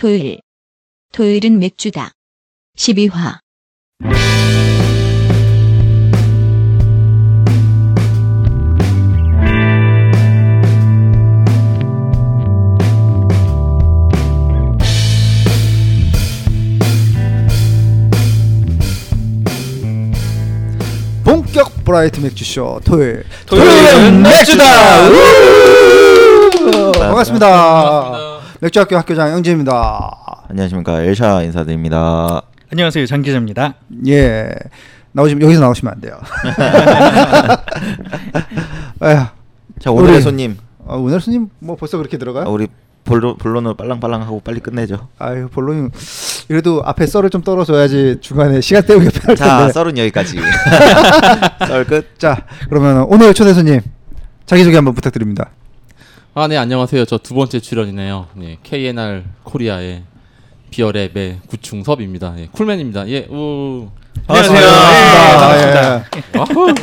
토요일. 토요일은 맥주다. 12화. 본격 브라이트 맥주쇼 토요일 토요일은 맥주다! 우! 반갑습니다. 맥주학교 학교장 영재입니다. 안녕하십니까 엘샤 인사드립니다. 안녕하세요 장 기자입니다. 예 나오시면 여기서 나오시면 안 돼요. 자 오늘의 우리- 손님 아, 오늘 스님 뭐 벌써 그렇게 들어가요? 아, 우리 본론 본론을 빨랑빨랑 하고 빨리 끝내죠. 아유 본론이 그래도 앞에 썰을 좀 떨어줘야지 중간에 시간 때우기 편할 자 텐데. 썰은 여기까지. 썰 끝. 자 그러면 오늘 초대 손님 자기 소개 한번 부탁드립니다. 아, 네, 안녕하세요. 저 두 번째 출연이네요. 네, KNR 코리아의 비어랩의 구충섭입니다. 예, 쿨맨입니다. 예, 우. 안녕하세요. 반갑습니다. 네, 예. 와후.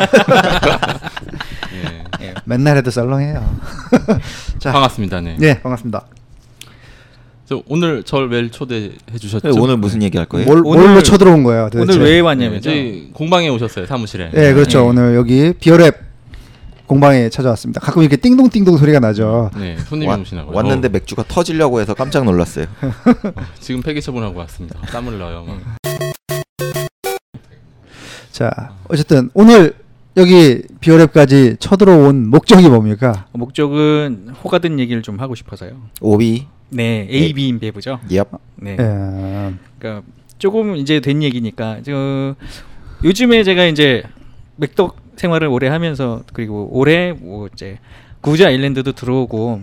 예, 맨날 해도 썰렁해요. 자, 반갑습니다. 네. 예 반갑습니다. 저 오늘 절왜 초대해 주셨죠? 네, 오늘 무슨 얘기 할 거예요? 뭘, 오늘- 뭘로 쳐들어온 거예요? 도대체? 오늘 왜 네, 왔냐면요. 저희 공방에 오셨어요. 사무실에. 예, 그렇죠. 예. 오늘 여기 비어랩 공방에 찾아왔습니다. 가끔 이렇게 띵동띵동 소리가 나죠. 네, 손님이 와- 오시나고요. 왔는데 어, 맥주가 터지려고 해서 깜짝 놀랐어요. 어, 지금 폐기 처분하고 왔습니다. 땀을 넣어요. 막. 자, 어쨌든 오늘 여기 비어랩까지 쳐들어온 목적이 뭡니까? 목적은 호가든 얘기를 좀 하고 싶어서요. 오비. 네, AB InBev죠. 얍. 네, 예, 그러니까 조금 이제 된 얘기니까 저 요즘에 제가 이제 맥덕 생활을 오래 하면서 그리고 올해 뭐 이제 구즈 아일랜드도 들어오고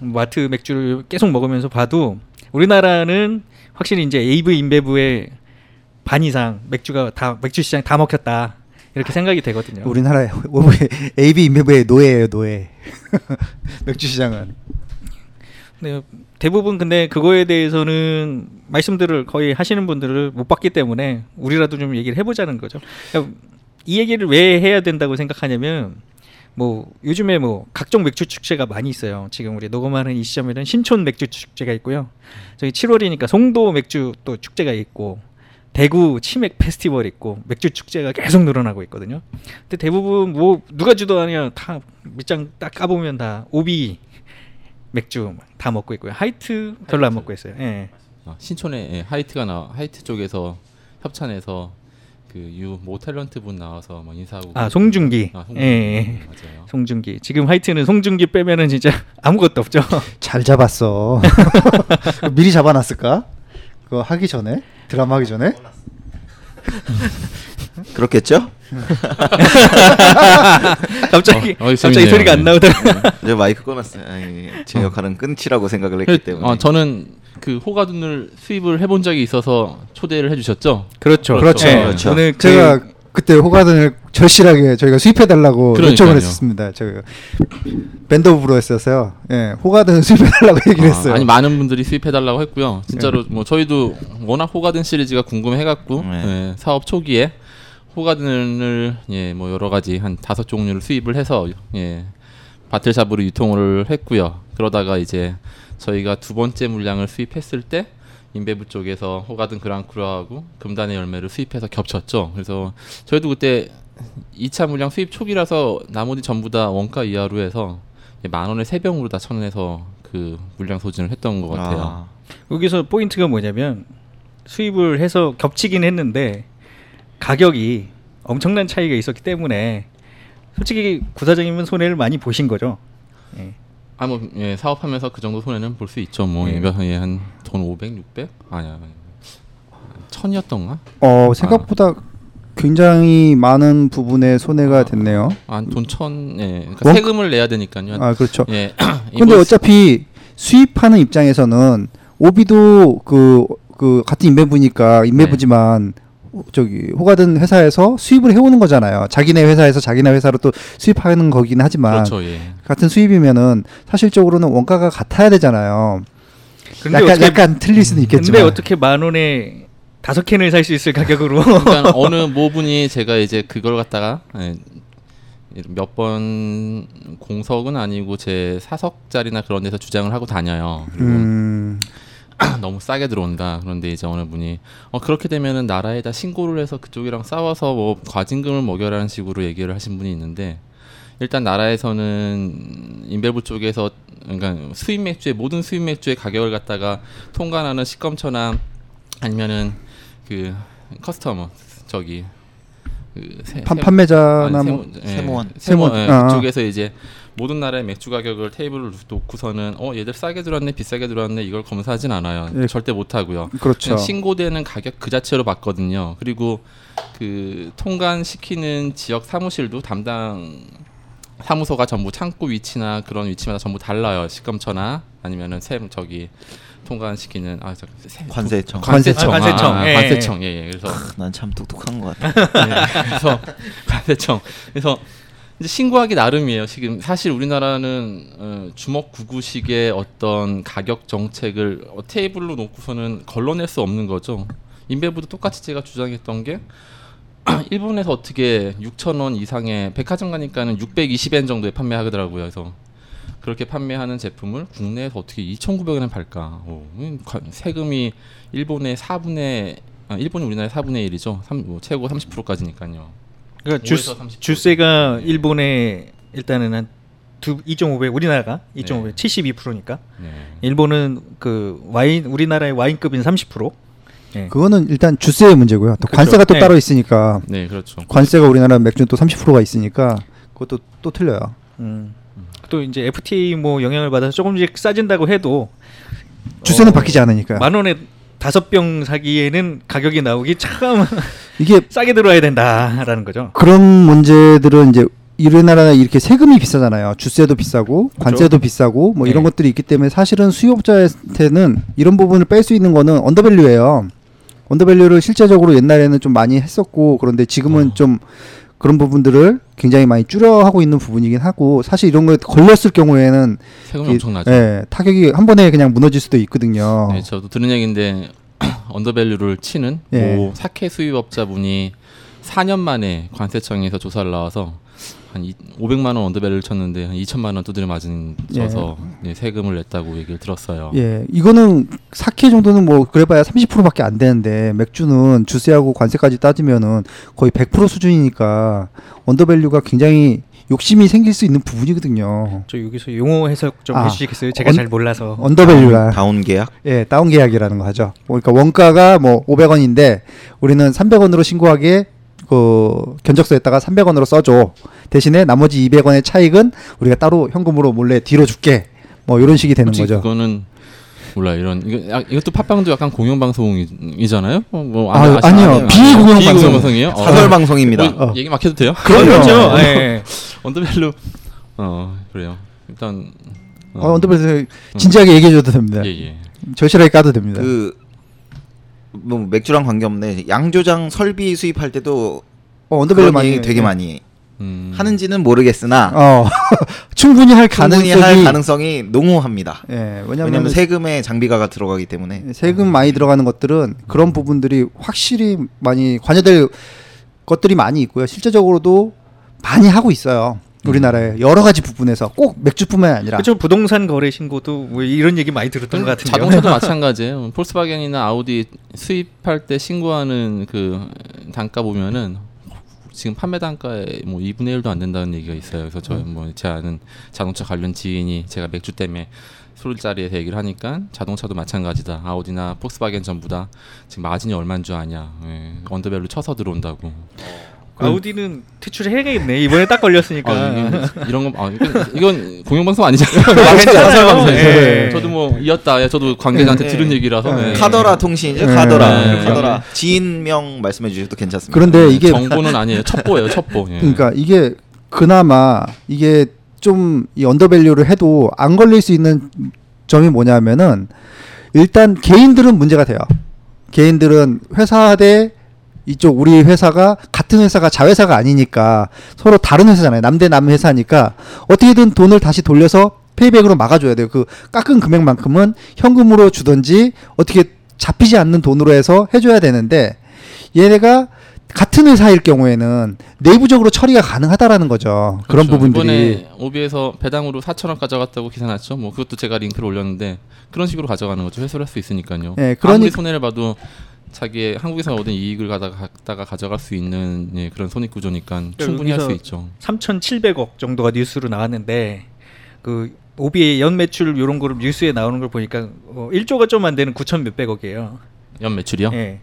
마트 맥주를 계속 먹으면서 봐도 우리나라는 확실히 이제 AV 인배부의 반 이상 맥주가 다 맥주 시장 다 먹혔다 이렇게 생각이 되거든요. 우리나라의 AB 인베부의 노예예요, 노예. 맥주 시장은. 네, 대부분 근데 그거에 대해서는 말씀들을 거의 하시는 분들을 못 봤기 때문에 우리라도 좀 얘기를 해보자는 거죠. 그러니까 이 얘기를 왜 해야 된다고 생각하냐면 뭐 요즘에 뭐 각종 맥주 축제가 많이 있어요. 지금 우리 녹음하는 이 시점에는 신촌 맥주 축제가 있고요. 저기 7월이니까 송도 맥주 또 축제가 있고 대구 치맥 페스티벌 있고 맥주 축제가 계속 늘어나고 있거든요. 근데 대부분 뭐 누가 주도하냐 다 밑장 딱 까보면 다 오비 맥주 다 먹고 있고요. 하이트 별로 안 먹고 있어요. 예. 아, 신촌에 예, 하이트가 나 하이트 쪽에서 협찬해서 그 유 모 탤런트 분 나와서 뭐 인사하고 아 송중기. 아, 예, 예. 맞아요. 송중기. 지금 하이트는 송중기 빼면은 진짜 아무것도 없죠. 잘 잡았어. 미리 잡아놨을까? 그거 하기 전에? 드라마 하기 전에? 그렇겠죠? 갑자기 어, 어, 갑자기. 소리가 안 네. 나오더라. 이제 마이크 꺼놨어요. 아이, 제 역할은 끝이라고 생각을 했기 때문에. 어, 저는 그 호가든을 수입을 해본 적이 있어서 초대를 해주셨죠. 그렇죠. 그렇죠. 예. 그렇죠. 오늘 그 제가 그때 호가든을 절실하게 저희가 수입해달라고 그러니까요. 요청을 했었습니다. 저희가 Band of Brewers여서요. 예, 호가든 수입해달라고 얘기를 했어요. 아, 니 많은 분들이 수입해달라고 했고요. 진짜로 뭐 저희도 워낙 호가든 시리즈가 궁금해갖고 네. 예, 사업 초기에 호가든을 예, 뭐 여러 가지 한 다섯 종류를 수입을 해서 예, 바틀샵으로 유통을 했고요. 그러다가 이제 저희가 두 번째 물량을 수입했을 때 인베부 쪽에서 호가든 그랑크루하고 금단의 열매를 수입해서 겹쳤죠. 그래서 저희도 그때 2차 물량 수입 초기라서 나머지 전부 다 원가 이하로 해서 만 원에 세 병으로 다 쳐내서 그 물량 소진을 했던 것 같아요. 아, 여기서 포인트가 뭐냐면 수입을 해서 겹치긴 했는데 가격이 엄청난 차이가 있었기 때문에 솔직히 구사장님은 손해를 많이 보신 거죠. 예. 아, 뭐, 예, 사업하면서 그 정도 손해는 볼 수 있죠. 뭐, 예. 예. 한 돈 500, 600? 아니야. 천이었던가? 어, 생각보다 굉장히 많은 부분에 손해가 됐네요. 아, 돈 천, 예. 그러니까 원- 세금을 내야 되니까요. 아, 그렇죠. 예. 근데 인보이스- 어차피 수입하는 입장에서는 오비도 그, 그 같은 인베부니까 인베부지만 저기 호가든 회사에서 수입을 해오는 거잖아요. 자기네 회사에서 자기네 회사로 또 수입하는 거긴 하지만 그렇죠, 예. 같은 수입이면은 사실적으로는 원가가 같아야 되잖아요. 근데 약간 어떻게- 약간 틀릴 수는 있겠지만. 근데 어떻게 만 원에 다섯 캔을 살 수 있을 가격으로? 그러니까 어느 모분이 제가 이제 그걸 갖다가 예, 몇번 공석은 아니고 제 사석자리나 그런 데서 주장을 하고 다녀요. 그리고 음, 너무 싸게 들어온다. 그런데 이제 어느 분이 어 그렇게 되면은 나라에다 신고를 해서 그쪽이랑 싸워서 뭐 과징금을 먹여라는 식으로 얘기를 하신 분이 있는데 일단 나라에서는 인벨부 쪽에서 그러니까 수입 맥주의 모든 수입 맥주의 가격을 갖다가 통관하는 시검처나 아니면은 그 커스터머 저기 그 세- 판, 판매자나 아니, 뭐 세무- 예. 세무원 세무원. 예, 아. 그쪽에서 이제 모든 나라의 맥주 가격을 테이블을 놓고서는 어 얘들 싸게 들어왔네 비싸게 들어왔네 이걸 검사하진 않아요 예. 절대 못 하고요 그렇죠. 신고되는 가격 그 자체로 받거든요 그리고 그 통관 시키는 지역 사무실도 담당 사무소가 전부 창구 위치나 그런 위치마다 전부 달라요 시검처나 아니면은 세 저기 통관시키는 아 저, 세- 관세청. 관세청 아, 관세청. 아, 아, 예. 관세청 예, 예. 그래서 난 참 똑똑한 것 같아. 네, 그래서 관세청 그래서 이제 신고하기 나름이에요. 지금 사실 우리나라는 어, 주먹 구구식의 어떤 가격 정책을 어, 테이블로 놓고서는 걸러낼 수 없는 거죠. 인베부도 똑같이 제가 주장했던 게 일본에서 어떻게 6천 원 이상의 백화점 가니까는 620엔 정도에 판매하더라고요. 그래서 그렇게 판매하는 제품을 국내에서 어떻게 2,900원에 팔까? 오, 세금이 일본의 4분의 아, 일본이 우리나라의 4분의 1이죠. 뭐 최고 30%까지니까요. 그러니까 5에서 주, 30%. 주세가 일본에 일단은 한2.5배 우리나라가 2.5배 네. 72%니까 네. 일본은 그 와인 우리나라의 와인급인 30%. 예. 그거는 일단 주세의 문제고요. 또 그렇죠. 관세가 또 네. 따로 있으니까 네, 그렇죠. 관세가 우리나라 맥주는 또 30%가 있으니까 그것도 또 틀려요. 음. 또 이제 FTA 뭐 영향을 받아서 조금씩 싸진다고 해도 주세는 어, 바뀌지 않으니까. 만 원에 다섯 병 사기에는 가격이 나오기 참 이게 싸게 들어와야 된다라는 거죠. 그런 문제들은 이제 우리나라가 이렇게 세금이 비싸잖아요. 주세도 비싸고 관세도 비싸고 뭐 이런 네. 것들이 있기 때문에 사실은 수요업자한테는 이런 부분을 뺄 수 있는 거는 언더밸류예요. 언더밸류를 실제적으로 옛날에는 좀 많이 했었고 그런데 지금은 어. 좀 그런 부분들을 굉장히 많이 줄여 하고 있는 부분이긴 하고 사실 이런 거에 걸렸을 경우에는 세금이 이- 엄청나죠. 예, 타격이 한 번에 그냥 무너질 수도 있거든요. 네, 저도 들은 얘기인데 언더밸류를 치는 예. 모 사케 수입업자분이 4년 만에 관세청에서 조사를 나와서 한 이, 500만 원 언더밸류를 쳤는데 한 2천만 원 두드려 맞은 져서 네, 세금을 냈다고 얘기를 들었어요. 예, 이거는 사케 정도는 뭐 그래봐야 30%밖에 안 되는데 맥주는 주세하고 관세까지 따지면은 거의 100% 수준이니까 undervalue가 굉장히 욕심이 생길 수 있는 부분이거든요. 저 여기서 용어 해석 좀 아, 해주시겠어요? 제가 언- 잘 몰라서. undervalue가 다운 계약? 예, 다운 계약이라는 거 하죠. 그러니까 원가가 뭐 500원인데 우리는 300원으로 신고하기에 그 견적서에다가 300원으로 써줘. 대신에 나머지 200원의 차익은 우리가 따로 현금으로 몰래 뒤로 줄게. 뭐 이런 식이 되는 거죠. 그거는 몰라 이런 이거 야, 이것도 팟빵도 약간 공영 방송이잖아요. 어, 뭐 아, 아시- 아니요. 비공영 방송. 비공영 방송이에요. 어. 사설 방송입니다. 뭐, 어. 얘기 막 해도 돼요? 그렇죠. 예. undervalue 어 그래요. 일단 어, undervalue 진지하게 얘기해 줘도 됩니다. 예 예. 절실하게 까도 됩니다. 그 뭐 맥주랑 관계없네. 양조장 설비 수입할 때도 어, 그런 많이 되게 많이 음. 하는지는 모르겠으나 어 충분히 할 충분히 가능성이 할 가능성이 농후합니다. 예 왜냐하면 왜냐하면 세금에 장비가가 들어가기 때문에 세금 많이 들어가는 것들은 그런 부분들이 확실히 많이 관여될 것들이 많이 있고요. 실제적으로도 많이 하고 있어요. 우리나라에 여러 가지 부분에서 꼭 맥주뿐만 아니라 그렇죠. 부동산 거래 신고도 뭐 이런 얘기 많이 들었던 것 같은데요. 자동차도 마찬가지예요. 폴스바겐이나 아우디 수입할 때 신고하는 그 단가 보면은 지금 판매 단가의 뭐 2분의 1도 안 된다는 얘기가 있어요. 그래서 저뭐제 아는 자동차 관련 지인이 제가 맥주 때문에 술자리에서 얘기를 하니까 자동차도 마찬가지다. 아우디나 폭스바겐 전부 다 지금 마진이 얼마인 줄 아냐. 예, 언더벨로 쳐서 들어온다고. 아우디는 퇴출해야겠네. 이번에 딱 걸렸으니까. 아, 이게- 이런 거 아, 이건, 이건 공영방송 아니잖아요. 사설 방송. 네. 예. 저도 뭐 이었다. 예, 저도 관계자한테 예. 들은 얘기라서. 예. 카더라 통신이죠. 네. 카더라. 네. 카더라. 지인명 말씀해 주셔도 괜찮습니다. 그런데 이게 정보는 아니에요. 첩보예요. 첩보. 예. 그러니까 이게 그나마 이게 좀 이 언더밸류를 해도 안 걸릴 수 있는 점이 뭐냐면은 일단 개인들은 문제가 돼요. 개인들은 회사 대 이쪽 우리 회사가 같은 회사가 자회사가 아니니까 서로 다른 회사잖아요. 남대 남 회사니까 어떻게든 돈을 다시 돌려서 페이백으로 막아줘야 돼요. 그 깎은 금액만큼은 현금으로 주던지 어떻게 잡히지 않는 돈으로 해서 해줘야 되는데 얘네가 같은 회사일 경우에는 내부적으로 처리가 가능하다라는 거죠. 그런 그렇죠. 부분들이 이번에 오비에서 배당으로 4천 원 가져갔다고 기사 났죠. 뭐 그것도 제가 링크를 올렸는데 그런 식으로 가져가는 거죠. 회수를 할 수 있으니까요. 예, 그러니- 아무리 손해를 봐도 자기의 한국에서 얻은 이익을 가다가 갖다가 가져갈 수 있는 예, 그런 손익 구조니까 충분히 할 수 있죠. 3,700억 정도가 뉴스로 나왔는데 그 오비의 연 매출 이런 거를 뉴스에 나오는 걸 보니까 어, 1조가 좀 안 되는 9천 몇백억이에요. 연 매출이요? 예.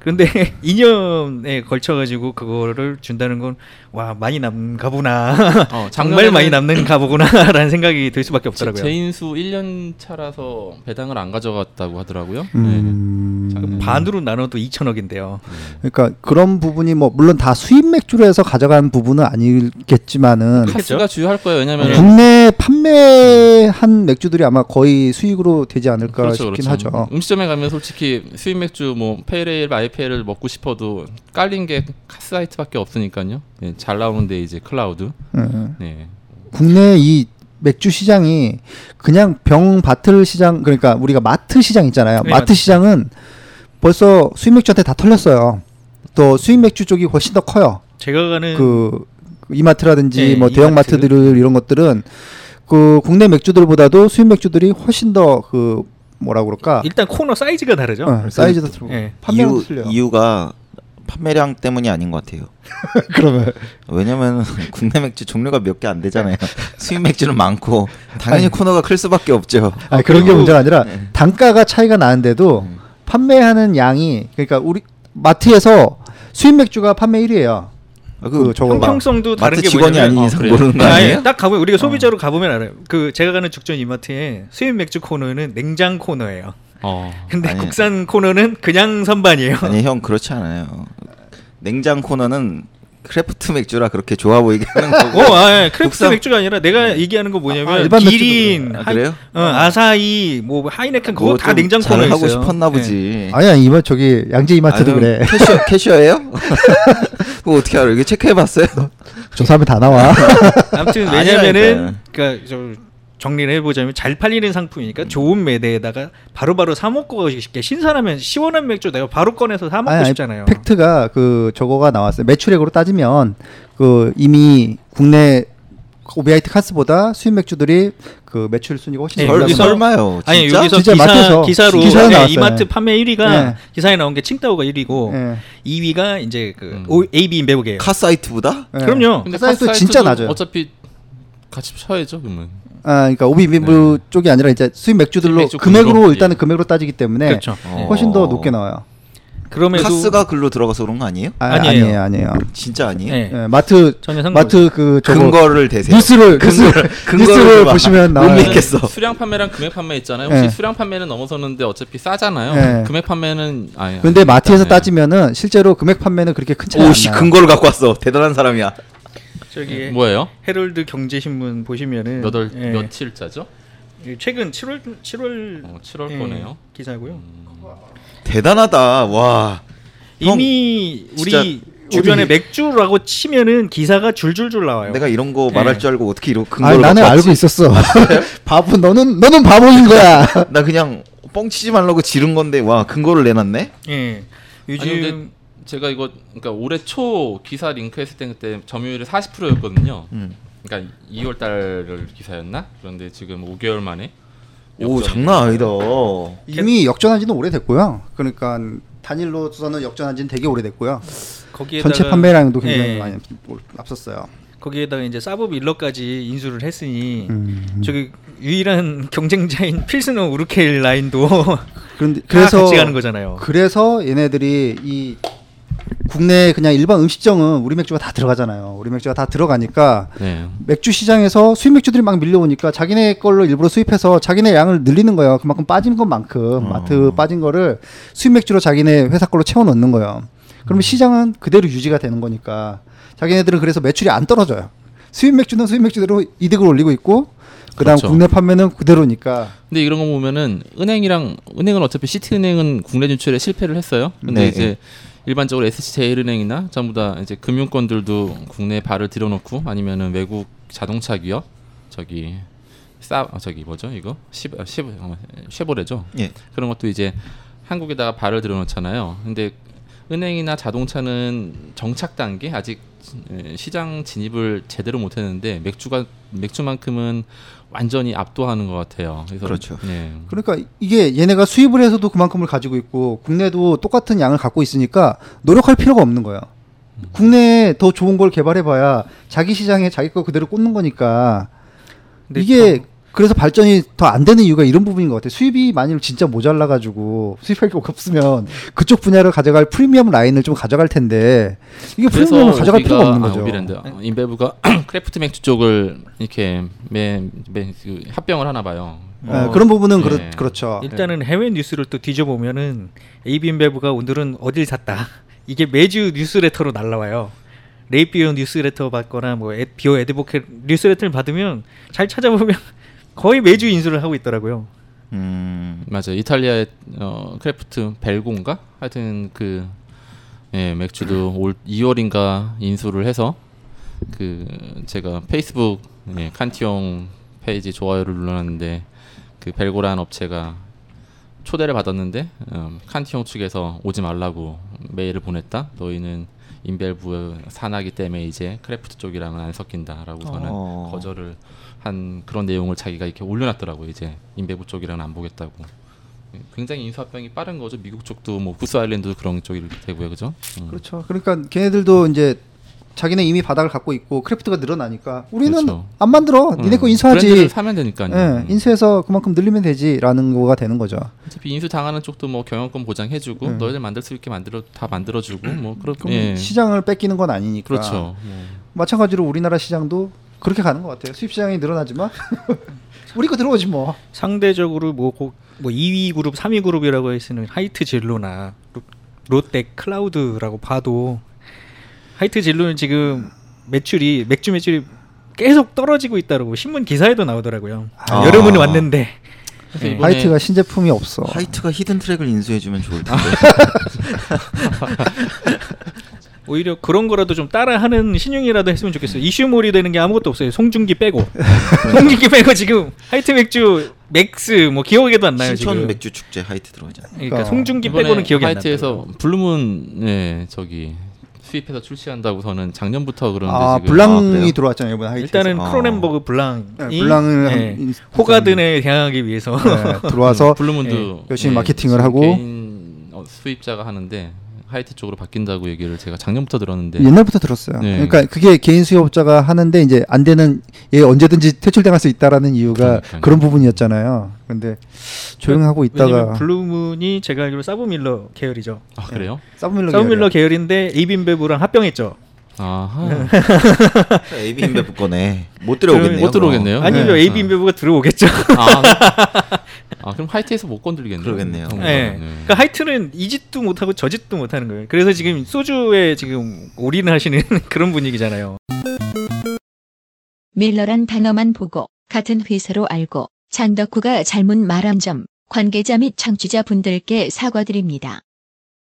그런데 2년에 걸쳐 가지고 그거를 준다는 건 와 많이 남가 보나. 어, 정말 많이 남는가 보구나라는 생각이 들 수밖에 제, 없더라고요. 제 인수 1년 차라서 배당을 안 가져갔다고 하더라고요. 음, 그 반으로 나눠도 2천억인데요. 그러니까 그런 부분이 뭐 물론 다 수입 맥주로 해서 가져간 부분은 아니겠지만은 네. 카스가 주요할 거예요. 왜냐면 국내 판매한 맥주들이 아마 거의 수익으로 되지 않을까 싶긴 하죠. 음식점에 가면 솔직히 수입 맥주 뭐 pale ale, IPA를 먹고 싶어도 깔린 게 카스 하이트밖에 없으니까요. 예, 잘 나오는데 이제 클라우드. 음. 네. 국내 이 맥주 시장이 그냥 병 bottle 시장 그러니까 우리가 마트 시장 있잖아요. 네, 마트 마트 시장은 벌써 수입 맥주한테 다 털렸어요. 또 수입 맥주 쪽이 훨씬 더 커요. 제가 가는 그 이마트라든지 네, 뭐 대형 이마트. 마트들 이런 것들은 그 국내 맥주들보다도 수입 맥주들이 훨씬 더 그 뭐라 그럴까 일단 코너 사이즈가 다르죠. 어, 사이즈도 틀리고 예. 판매量이유, 틀려. 이유가 판매량 때문이 아닌 것 같아요. 그러면 왜냐면 국내 맥주 종류가 몇 개 안 되잖아요. 수입 맥주는 많고 당연히 아니. 코너가 클 수밖에 없죠. 아니, 그런 게 문제가 아니라 네. 단가가 차이가 나는데도 음. 판매하는 양이 그러니까 우리 마트에서 수입 맥주가 판매 1위예요. 아, 그 저거 봐. 형평성도 다른 게 직원이 뭐냐면 아닌 어, 이상 그래요? 모르는 거 아니, 아니에요? 딱 가보면 우리가 소비자로 가보면 알아요. 그 제가 가는 죽전 이마트에 수입 맥주 코너는 냉장 코너예요. 어. 근데 아니. 국산 코너는 그냥 선반이에요. 아니 형 그렇지 않아요. 냉장 코너는 craft 맥주라 그렇게 좋아 보이게 하는 거고. 어, 아, 예. craft 국산- 맥주가 아니라 내가 얘기하는 거 뭐냐면 아, 일반 기린, 아, 그래요? 어, 아사히, 뭐 하이네켄 그거 다좀 냉장 코너에 잘하고 있어요. 싶었나 예. 보지. 아니 아니 이번 저기 양재 이마트도 아유, 그래. cashier cashier예요? 그거 어떻게 알아? 이게 체크해봤어요? 조사하면 다 나와. 아무튼. 왜냐면은 그러니까 저 정리를 해보자면 잘 팔리는 상품이니까 좋은 매대에다가 바로바로 사 먹고 싶게 신선하면 시원한 맥주 내가 바로 꺼내서 사 먹고 아니, 싶잖아요. fact가 그 저거가 나왔어요. 매출액으로 따지면 그 이미 국내 오비 하이트 카스보다 수입 맥주들이 그 매출 순위가 훨씬 설, 여기서- 올라가고 설마요? 아니 진짜? 여기서 진짜 기사 마트에서 기사로 기사에 네, 나왔어요. 이마트 판매 1위가 네. 기사에 나온 게 칭따오가 1위고 예. 2위가 이제 그 음. 오- AB 인베브 거예요. 카스 하이트보다? 예. 그럼요. 근데 하이트 카스 하이트도 진짜 낮아요. 어차피 같이 쳐야죠, 그러면. 아, 그러니까 오비비브 쪽이 아니라 이제 수입 맥주들로 수입 맥주 금액으로 금으로? 일단은 예. 금액으로 따지기 때문에 그렇죠. 어. 훨씬 더 높게 나와요. 그럼에도 카스가 글로 들어가서 그런 거 아니에요? 아, 아니에요. 아니에요, 아니에요. 진짜 아니에요? 네. 예, 마트 전혀 상관 마트 그 저거 근거를 대세요. 뉴스를 뉴스, 근거를 뉴스를 봐. 보시면 못 나와요. 믿겠어. 수량 판매랑 금액 판매 있잖아요. 혹시 네. 수량 판매는 넘어서는데 어차피 싸잖아요. 네. 금액 판매는 아예. 근데 마트에서 네. 따지면은 실제로 금액 판매는 그렇게 큰 차이 안 오씨 나요. 근거를 갖고 왔어. 대단한 사람이야. 저기 뭐예요? 헤럴드 경제신문 보시면은 몇월 예, 며칠자죠? 최근 7월 7월 어, 7월 예, 거네요. 기사고요. 대단하다. 와. 형, 이미 우리 주변에 맥주라고 치면은 기사가 줄줄줄 나와요. 내가 이런 거 네. 말할 줄 알고 어떻게 이런 아니 근거를 나는 갖고 알고? 있었어. 바보 너는 너는 바보인 거야. 나 그냥 뻥치지 말라고 지른 건데 와 근거를 내놨네. 예. 요즘 아니, 근데 제가 이거 그러니까 올해 초 기사 링크했을 때 그때 점유율이 40%였거든요. 음. 그러니까 2월 달 기사였나? 그런데 지금 5개월 만에 오 장난 아니다. 이미 역전한 지는 오래됐고요. 그러니까 단일로서는 역전한 지는 되게 오래됐고요. 거기에다가 전체 판매량도 굉장히 예, 많이 앞섰어요. 거기에다가 이제 사브 밀러까지 인수를 했으니 음. 저기 유일한 경쟁자인 필스너 우르케일 라인도 그런데 그래서 같이 가는 거잖아요. 그래서 얘네들이 이 국내 그냥 일반 음식점은 우리 맥주가 다 들어가잖아요. 우리 맥주가 다 들어가니까 네. 맥주 시장에서 수입 맥주들이 막 밀려오니까 자기네 걸로 일부러 수입해서 자기네 양을 늘리는 거예요. 그만큼 빠진 것만큼 어. 마트 빠진 거를 수입 맥주로 자기네 회사 걸로 채워 넣는 거예요. 그러면 시장은 그대로 유지가 되는 거니까 자기네들은 그래서 매출이 안 떨어져요. 수입 맥주는 수입 맥주대로 이득을 올리고 있고 그다음 그렇죠. 국내 판매는 그대로니까 근데 이런 거 보면은 은행이랑 은행은 어차피 시티은행은 국내 진출에 실패를 했어요. 근데 네, 이제 네. 일반적으로 SC제일은행이나 전부 다 이제 금융권들도 국내에 발을 들여놓고 아니면은 외국 자동차 기업 저기 싸 아, 저기 뭐죠 이거 시 아, 시 어, 쉐보레죠. 예. 그런 것도 이제 한국에다가 발을 들여놓잖아요. 근데 은행이나 자동차는 정착 단계 아직 에, 시장 진입을 제대로 못했는데 맥주가 맥주만큼은 완전히 압도하는 것 같아요. 그래서 그렇죠. 예. 그러니까 이게 얘네가 수입을 해서도 그만큼을 가지고 있고 국내도 똑같은 양을 갖고 있으니까 노력할 필요가 없는 거예요. 국내에 더 좋은 걸 개발해봐야 자기 시장에 자기 거 그대로 꽂는 거니까 이게 그래서 발전이 더 안 되는 이유가 이런 부분인 것 같아요. 수입이 만일 진짜 모자라가지고 수입할 게 없으면 그쪽 분야를 가져갈 프리미엄 라인을 좀 가져갈 텐데 이게 그래서 프리미엄을 가져갈 필요가 없는 아, 거죠. 오비랜드 어, 인베브가 craft 맥주 쪽을 이렇게 매, 매, 그 합병을 하나 봐요. 예, 어, 그런 부분은 예. 그렇, 그렇죠. 일단은 해외 뉴스를 또 뒤져보면은 에이비인베브가 오늘은 어딜 샀다. 이게 매주 뉴스레터로 날라와요. RateBeer 뉴스레터 받거나 뭐 에, Beer Advocate 뉴스레터를 받으면 잘 찾아보면 거의 매주 인수를 하고 있더라고요. 음. 맞아요. 이탈리아의 어, craft 벨고인가? 하여튼 그 예, 맥주도 올 2월인가 인수를 해서 그 제가 페이스북 예, 칸티용 페이지 좋아요를 눌렀는데 그 벨고라는 업체가 초대를 받았는데 음, 칸티용 측에서 오지 말라고 메일을 보냈다. 너희는 인베브 산하기 때문에 이제 craft 쪽이랑은 안 섞인다라고서는 어. 거절을 한 그런 내용을 자기가 이렇게 올려놨더라고요. 이제 인베브 쪽이랑은 안 보겠다고. 굉장히 인수합병이 빠른 거죠. 미국 쪽도 뭐 구스 아일랜드도 그런 쪽이 되고요, 그죠? 음. 그렇죠. 그러니까 걔네들도 이제 자기네 이미 바닥을 갖고 있고 craft가 늘어나니까 우리는 그렇죠. 안 만들어. 니네 거 음, 인수하지. 사면 되니까요. 예, 음. 인수해서 그만큼 늘리면 되지라는 거가 되는 거죠. 어차피 인수 당하는 쪽도 뭐 경영권 보장해주고 음. 너희들 만들 수 있게 만들어 다 만들어주고 뭐 그런 예. 시장을 뺏기는 건 아니니까. 그렇죠. 뭐. 마찬가지로 우리나라 시장도 그렇게 가는 것 같아요. 수입 시장이 늘어나지만 우리 거 들어오지 뭐. 상대적으로 뭐, 고- 뭐 2위 그룹, 3위 그룹이라고 했으는 하이트 진로나 로- 롯데 클라우드라고 봐도 하이트 진로는 지금 매출이 맥주 매출이 계속 떨어지고 있다고 신문 기사에도 나오더라고요. 아. 여름은 왔는데 네. 하이트가 신제품이 없어. 하이트가 히든 트랙을 인수해주면 좋을 텐데. 오히려 그런 거라도 좀 따라하는 신용이라도 했으면 좋겠어요. 이슈몰이 되는 게 아무것도 없어요. 송중기 빼고 송중기 빼고 지금 하이트 맥주 맥스 뭐 기억에도 안 나요 신촌 지금. 맥주 축제 하이트 들어가잖아. 그러니까 그러니까 송중기 빼고는 기억이 안 나요. 하이트에서 블루문 예 저기 수입해서 출시한다고서는 작년부터 그러는데 아 지금 블랑이 아? 들어왔잖아요 이번 하이트. 일단은 아. 크로넨버그 블랑이 네, 블랑을 한 예, 인- 호가든에 대항하기 위해서 네, 들어와서 블루문도 예, 열심히 마케팅을 지금 하고. 개인 어, 수입자가 하는데 하이트 쪽으로 바뀐다고 얘기를 제가 작년부터 들었는데 옛날부터 들었어요. 네. 그러니까 그게 개인 수입업자가 하는데 이제 안 되는 얘 언제든지 퇴출당할 수 있다라는 이유가 그러니까요. 그런 부분이었잖아요. 근데 조용하고 있다가 블루문이 제가 알기로 사브밀러 계열이죠. 아 그래요? 사브밀러 사브밀러. 계열인데 에이비 인베브랑 합병했죠. 아하 에이비 인베브 거네. 못 들어오겠네요. 못 들어오겠네요. 아니면 네. 에이비 인베브가 들어오겠죠. 아, 아 그럼 하이트에서 못 건들겠네요. 그러겠네요. 어, 네. 그러니까 하이트는 이 짓도 못 하고 저 짓도 못 하는 거예요. 그래서 지금 소주에 지금 올인하시는 그런 분위기잖아요. 밀러란 단어만 보고 같은 회사로 알고 장덕구가 잘못 말한 점 관계자 및 청취자 분들께 사과드립니다.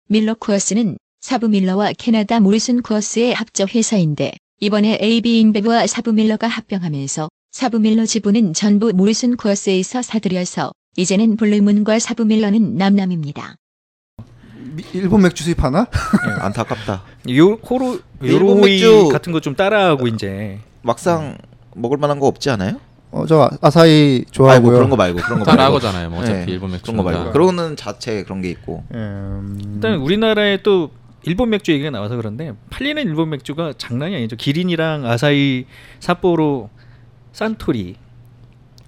밀러 쿠어스는 사부 밀러와 캐나다 모리슨 쿠어스의 합적 회사인데 이번에 AB 인베브와 사부 밀러가 합병하면서 사부 밀러 지분은 전부 모리슨 쿠어스에서 사들여서 이제는 블루문과 사부 밀러는 남남입니다. 미- 일본 맥주 수입하나? 안타깝다. 요 일본 요로이 맥주- 같은 거 좀 따라하고 이제 막상 먹을 만한 거 없지 않아요? 어, 저 아사히 좋아하고요. 그런 거 말고 그런 거 말고. 따라하거잖아요. 뭐 어차피 네, 일본 맥주 그런 거 말고. 그러고는 자체 그런 게 있고. 음, 일단 우리나라에 또 일본 맥주 얘기가 나와서 그런데 팔리는 일본 맥주가 장난이 아니죠. 기린이랑 아사히, 삿포로, 산토리.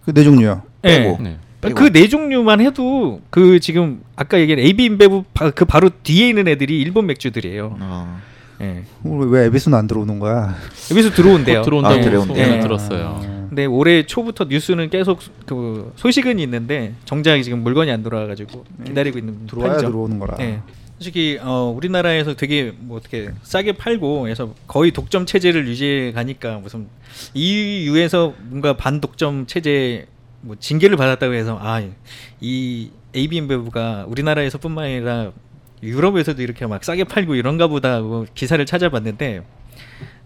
그 네 종류요. 빼고. 네. 빼고. 그네 종류만 해도 그 지금 아까 얘기한 AB 인베브 바- 그 바로 뒤에 있는 애들이 일본 맥주들이에요. 어. 예. 왜, 왜 에비스는 안 들어오는 거야? 여기서 들어온대요. 곧 들어온다고 아, 들어온대요. 소문을 네. 들었어요. 근데 올해 초부터 뉴스는 계속 그 소식은 있는데 정작 지금 물건이 안 들어와가지고 기다리고 있는 들어와야 판이죠. 들어오는 거라. 네. 솔직히 어, 우리나라에서 되게 뭐 어떻게 싸게 팔고 해서 거의 독점 체제를 유지해 가니까 무슨 EU에서 뭔가 반독점 체제 뭐 징계를 받았다고 해서 아이 AB 인베브가 우리나라에서뿐만 아니라 유럽에서도 이렇게 막 싸게 팔고 이런가 보다 하고 기사를 찾아봤는데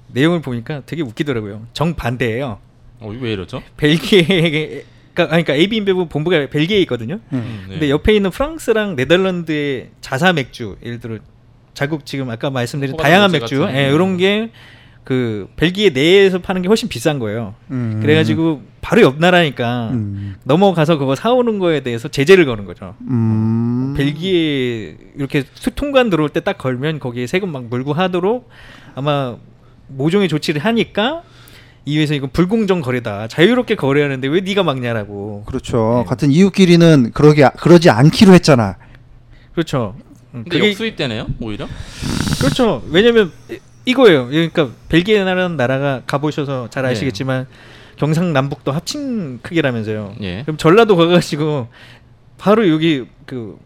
내용을 보니까 되게 웃기더라고요. 정 반대예요. 어, 왜 이러죠? 벨기에 그러니까 AB 인베브 본부가 벨기에에 있거든요. 음. 네. 근데 옆에 있는 프랑스랑 네덜란드의 자사 맥주 예를 들어 자국 지금 아까 말씀드린 다양한 맥주 같은. 예, 이런 게 그 벨기에 내에서 파는 게 훨씬 비싼 거예요. 음. 그래가지고 바로 옆 나라니까 음. 넘어가서 그거 사오는 거에 대해서 제재를 거는 거죠. 음. 벨기에 이렇게 수- 통관 들어올 때 딱 걸면 거기에 세금 막 물고 하도록 아마 모종의 조치를 하니까 이회에서 이거 불공정 거래다 자유롭게 거래하는데 왜 네가 막냐라고 그렇죠. 네. 같은 이웃끼리는 그러게 그러지 않기로 했잖아. 그렇죠. 음, 근데 그게 역수입되네요 오히려. 그렇죠. 왜냐면 이- 이거예요. 그러니까 벨기에라는 나라가 가보셔서 잘 아시겠지만 경상남북도 합친 크기라면서요. 예. 그럼 전라도 가가지고 바로 여기 그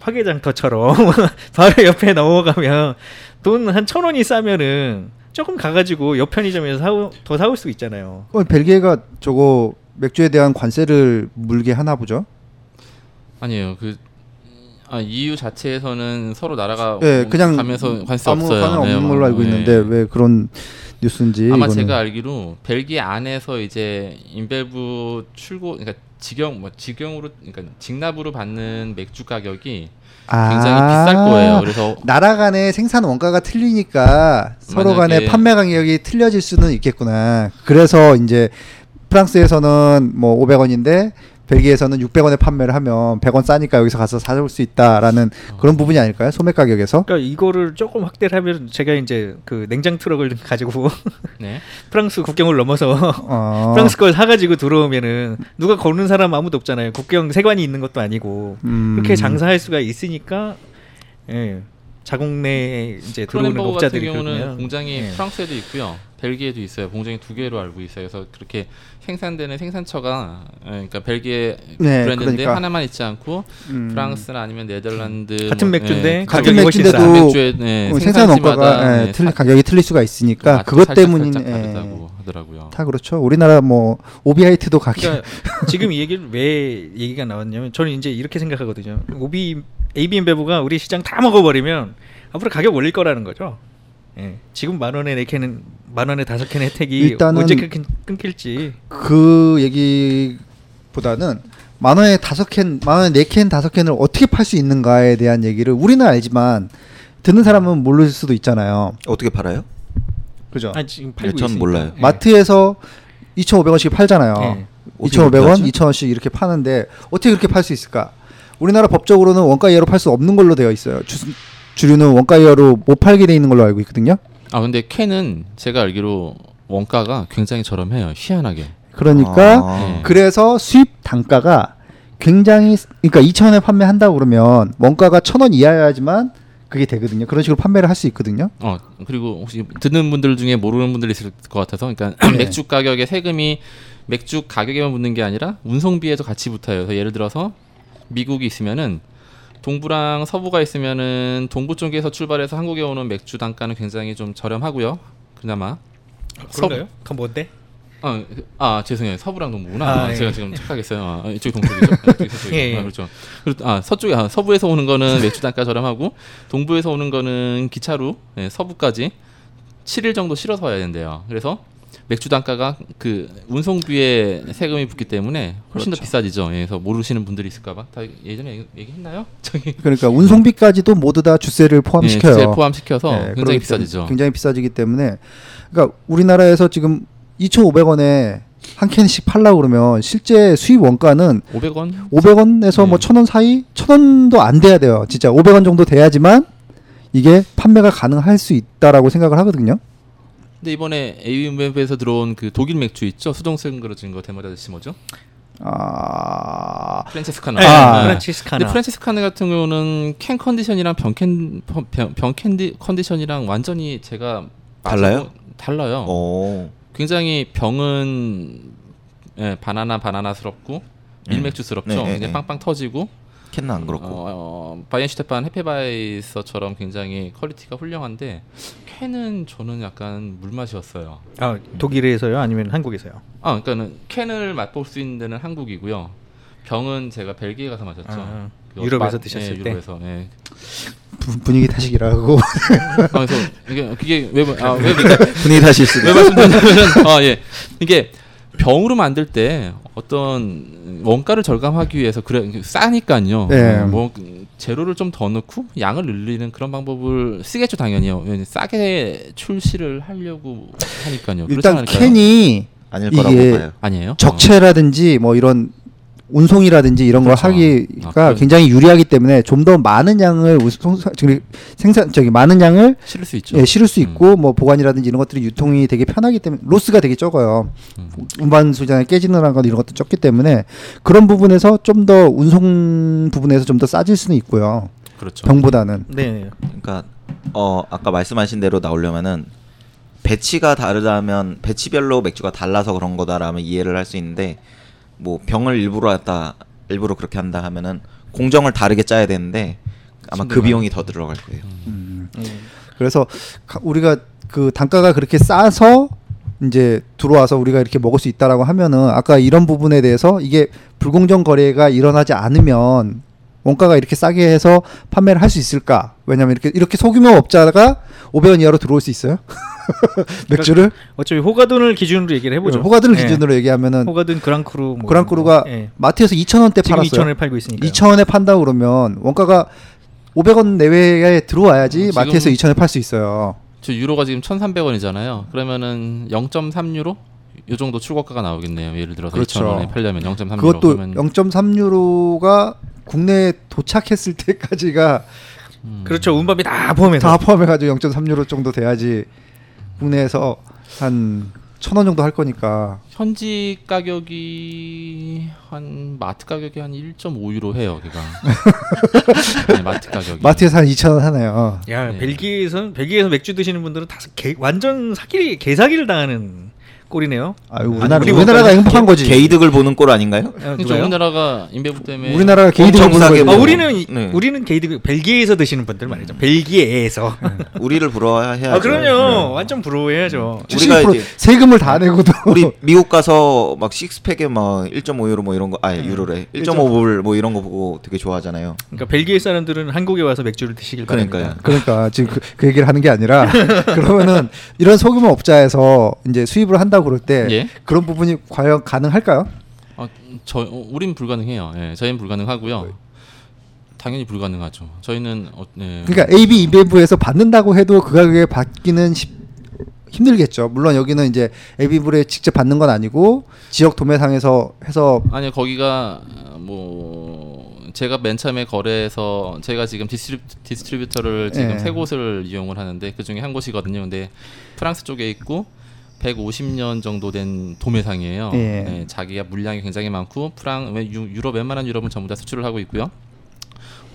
화개장터처럼 바로 옆에 넘어가면 돈 한 천 원이 싸면은 조금 가가지고 옆 편의점에서 사오, 더 사올 수 있잖아요. 그럼 벨기에가 저거 맥주에 대한 관세를 물게 하나 보죠. 아니에요. 그 아, EU 자체에서는 서로 나라가 예, 그냥 가면서 관세 아무 없어요. 관련 없는 네, 걸로 알고 예. 있는데 왜 그런 뉴스인지 아마 이거는. 제가 알기로 벨기에 안에서 이제 인벨브 출고 그러니까 직영 뭐 직영으로 그러니까 직납으로 받는 맥주 가격이 굉장히 아, 비쌀 거예요. 그래서 나라 간의 생산 원가가 틀리니까 서로 간의 판매 가격이 틀려질 수는 있겠구나. 그래서 이제 프랑스에서는 뭐 500원인데 벨기에에서는 600원에 판매를 하면 100원 싸니까 여기서 가서 사올 수 있다라는 그런 부분이 아닐까요? 소매 가격에서? 그러니까 이거를 조금 확대를 하면 제가 이제 그 냉장 트럭을 가지고 네. 프랑스 국경을 넘어서 어. 프랑스 걸 사가지고 들어오면은 누가 거는 사람 아무도 없잖아요. 국경 세관이 있는 것도 아니고 음. 그렇게 장사할 수가 있으니까 예. 자국 내에 이제 들어오는 크로넨버그 같은 업자들이 경우는 그러면 공장이 예. 프랑스에도 있고요. 벨기에도 있어요. 공장이 두 개로 알고 있어요. 그래서 그렇게 생산되는 생산처가 예, 그러니까 벨기에 네, 브랜드인데 그러니까. 하나만 있지 않고 음. 프랑스나 아니면 네덜란드 같은 뭐, 맥주인데 예, 같은 가격이 훨씬 맥주인데도 싸. 맥주의 네, 그 생산 원가가 생산지마다, 예, 네, 틀, 사- 가격이 틀릴 수가 있으니까 맛도 그것 때문인 살짝 예. 하더라고요. 다 그렇죠. 우리나라 뭐 오비아이트도 가격 그러니까 지금 이 얘기를 왜 얘기가 나왔냐면 저는 이제 이렇게 생각하거든요. 오비 AB 베브가 우리 시장 다 먹어버리면 앞으로 가격 올릴 거라는 거죠. 예. 지금 만 원에 네 캔은 만 원에 다섯 캔 혜택이 일단은- 언제 끊, 끊길지. 그 얘기보다는 만 원에 다섯 캔, 만 원에 네 캔, 다섯 캔을 어떻게 팔 수 있는가에 대한 얘기를 우리는 알지만 듣는 사람은 모를 수도 있잖아요. 어떻게 팔아요? 그죠? 아 지금 네, 팔고 전 있으니까. 몰라요. 예. 마트에서 2,500원씩 팔잖아요. 네. 2,500원, 어떻게 2,000원씩 이렇게 파는데 어떻게 그렇게 팔 수 있을까? 우리나라 법적으로는 원가 이하로 팔 수 없는 걸로 되어 있어요. 주, 주류는 원가 이하로 못 팔게 돼 있는 걸로 알고 있거든요. 아 근데 캔은 제가 알기로 원가가 굉장히 저렴해요. 희한하게. 그러니까 아. 네. 그래서 수입 단가가 굉장히 그러니까 2,000원에 판매한다고 그러면 원가가 1,000원 이하여야지만 그게 되거든요. 그런 식으로 판매를 할 수 있거든요. 어 그리고 혹시 듣는 분들 중에 모르는 분들 있을 것 같아서 그러니까 네. 맥주 가격에 세금이 맥주 가격에만 붙는 게 아니라 운송비에도 같이 붙어요. 그래서 예를 들어서 미국이 있으면은 동부랑 서부가 있으면은 동부 쪽에서 출발해서 한국에 오는 맥주 단가는 굉장히 좀 저렴하고요. 그나마 그런가요? 그건 뭔데? 아, 그- 아 죄송해요 서부랑 동부구나 아, 아, 예. 제가 지금 착각했어요 아, 이쪽이 동쪽이죠 아, 이쪽이 서쪽이죠 예, 예. 아, 그렇죠 그리고 아 서쪽에 아, 서부에서 오는 거는 맥주 단가 저렴하고 동부에서 오는 거는 기차로 예, 서부까지 7일 정도 실어서 와야 된대요 그래서 맥주 단가가 그 운송비에 세금이 붙기 때문에 훨씬 더 그렇죠. 비싸지죠 예, 그래서 모르시는 분들이 있을까봐 다 예전에 얘기- 얘기 했나요 저기 그러니까 운송비까지도 모두 다 주세를 포함시켜요. 예, 주세 포함시켜서 네, 굉장히 비싸지죠 굉장히 비싸지기 때문에 그러니까 우리나라에서 지금 2,500원에 한 캔씩 팔라 그러면 실제 수입 원가는 500원 500원에서 뭐 네. 1,000원 사이? 1,000원도 안 돼야 돼요. 진짜 500원 정도 돼야지만 이게 판매가 가능할 수 있다라고 생각을 하거든요. 근데 이번에 AUM에서 들어온 그 독일 맥주 있죠 수도승 그려진 거 대머리 아저씨 뭐죠 아, 프란치스카너. 네, 아. 프란치스카너. 근데 프란치스카너 같은 경우는 캔 컨디션이랑 병캔 병, 병 캔디 컨디션이랑 완전히 제가 달라요? 달라요. 어. 굉장히 병은 예, 바나나 바나나스럽고 네. 밀맥주스럽죠. 네, 네, 굉장히 네. 빵빵 터지고 캔은 안 그렇고. 어, 어, 바이헨슈테판 헤페바이서처럼 굉장히 quality가 훌륭한데 캔은 저는 약간 물맛이었어요. 아 독일에서요? 아니면 한국에서요? 아, 그러니까는 캔을 맛볼 수 있는 데는 한국이고요. 병은 제가 벨기에 가서 마셨죠. 아, 그 유럽에서 맛- 드셨을 예, 때? 유럽에서. 예. 부- 분위기 탓이라고. 아, 그래서 이게 그게 왜, 아, 왜, 그러니까 분위기 다시 쓰왜 말씀드리냐면 아, 예. 이게 병으로 만들 때 어떤 원가를 절감하기 위해서 그래 싸니까요. 네. 뭐 재료를 좀 더 넣고 양을 늘리는 그런 방법을 쓰겠죠 당연히요. 싸게 출시를 하려고 하니까요. 그렇지 일단 않을까요? 캔이 아닐 거라고 이게 봐요. 아니에요? 적체라든지 뭐 이런 운송이라든지 이런 걸 그렇죠. 하기가 아, 그래. 굉장히 유리하기 때문에 좀 더 많은 양을 우송- 생산 저기 많은 양을 어, 실을 수 있죠. 예, 실을 수 음. 있고 뭐 보관이라든지 이런 것들이 유통이 되게 편하기 때문에 로스가 되게 적어요. 음. 운반 수장에 깨지는 건 이런 것도 적기 때문에 그런 부분에서 좀 더 운송 부분에서 좀 더 싸질 수는 있고요. 그렇죠. 병보다는 네. 그러니까 어 아까 말씀하신 대로 나오려면은 배치가 다르다면 배치별로 맥주가 달라서 그런 거다라면 이해를 할 수 있는데 뭐 병을 일부러 했다 일부러 그렇게 한다 하면은 공정을 다르게 짜야 되는데 아마 그. 비용이 더 들어갈 거예요. 음. 그래서 가- 우리가 그 단가가 그렇게 싸서 이제 들어와서 우리가 이렇게 먹을 수 있다라고 하면은 아까 이런 부분에 대해서 이게 불공정 거래가 일어나지 않으면 원가가 이렇게 싸게 해서 판매를 할 수 있을까? 왜냐면 이렇게 이렇게 소규모 업자가 500원 이하로 들어올 수 있어요? 맥주를 어차피 호가든을 기준으로 얘기를 해보죠. 호가든을 네. 기준으로 얘기하면은 호가든 그랑크루 뭐 그랑크루가 거. 예. 마트에서 2,000원대 지금 팔았어요. 2,000원에 팔고 있으니까. 2,000원에 판다 그러면 원가가 500원 내외에 들어와야지 어, 마트에서 2,000원에 팔 수 있어요. 저 유로가 지금 1,300원이잖아요. 그러면은 0.3유로 요 정도 출고가가 나오겠네요. 예를 들어서 그렇죠. 2,000원에 팔려면 0.3유로 그것도 그러면 0.3유로가 국내에 도착했을 때까지가 음. 그렇죠. 운반비 다 포함해서. 다 포함해 가지고 0.3유로 정도 돼야지 국내에서 한 천 원 정도 할 거니까 현지 가격이 한 마트 가격이 한 1.5유로 해요, 걔가. 네, 마트 가격이. 마트에서 한 2천 원 하네요. 야 네. 벨기에에서 벨기에에서 맥주 드시는 분들은 다 개, 완전 사기 개사기를 당하는 꼴이네요. 아, 우리나라 우리 우리나라가 행복한 거지. 개이득을 보는 꼴 아닌가요? 누가요? 우리나라가 인베브 때문에 우리나라가 개이득을 엄청 보는 거지. 아, 뭐. 우리는 이- 네. 우리는 개이득 벨기에에서 드시는 분들 말이죠. 벨기에에서. 우리를 부러워해야죠. 아 그럼요. 네. 완전 부러워해야죠. 우리가 70% 이제- 세금을 다 내고도 우리 미국 가서 막 식스팩에 막 1.5유로 뭐 이런 거 아니 음. 유로래 1.5불 뭐 이런 거 보고 되게 좋아하잖아요. 그러니까 벨기에 사람들은 한국에 와서 맥주를 드시길 그러니까요. 바랍니다. 그러니까 지금 그, 그 얘기를 하는 게 아니라 그러면은 이런 소규모 업자에서 이제 수입을 한다고 그럴 때 예. 그런 부분이 과연 가능할까요? 어, 저 어, 우린 불가능해요. 예, 저희는 불가능하고요. 당연히 불가능하죠. 저희는 어, 네. 그러니까 AB 인베브에서 받는다고 해도 그 가격에 받기는 쉽- 힘들겠죠. 물론 여기는 이제 AB 인베브에 직접 받는 건 아니고 지역 도매상에서 해서 아니요 거기가 어, 뭐 제가 맨 처음에 거래해서 제가 지금 distri, distributor를 지금 예. 세 곳을 이용을 하는데 그 중에 한 곳이거든요. 근데 프랑스 쪽에 있고 150년 정도 된 도매상이에요. 예. 네, 자기가 물량이 굉장히 많고 프랑 유, 유럽 웬만한 유럽은 전부 다 수출을 하고 있고요.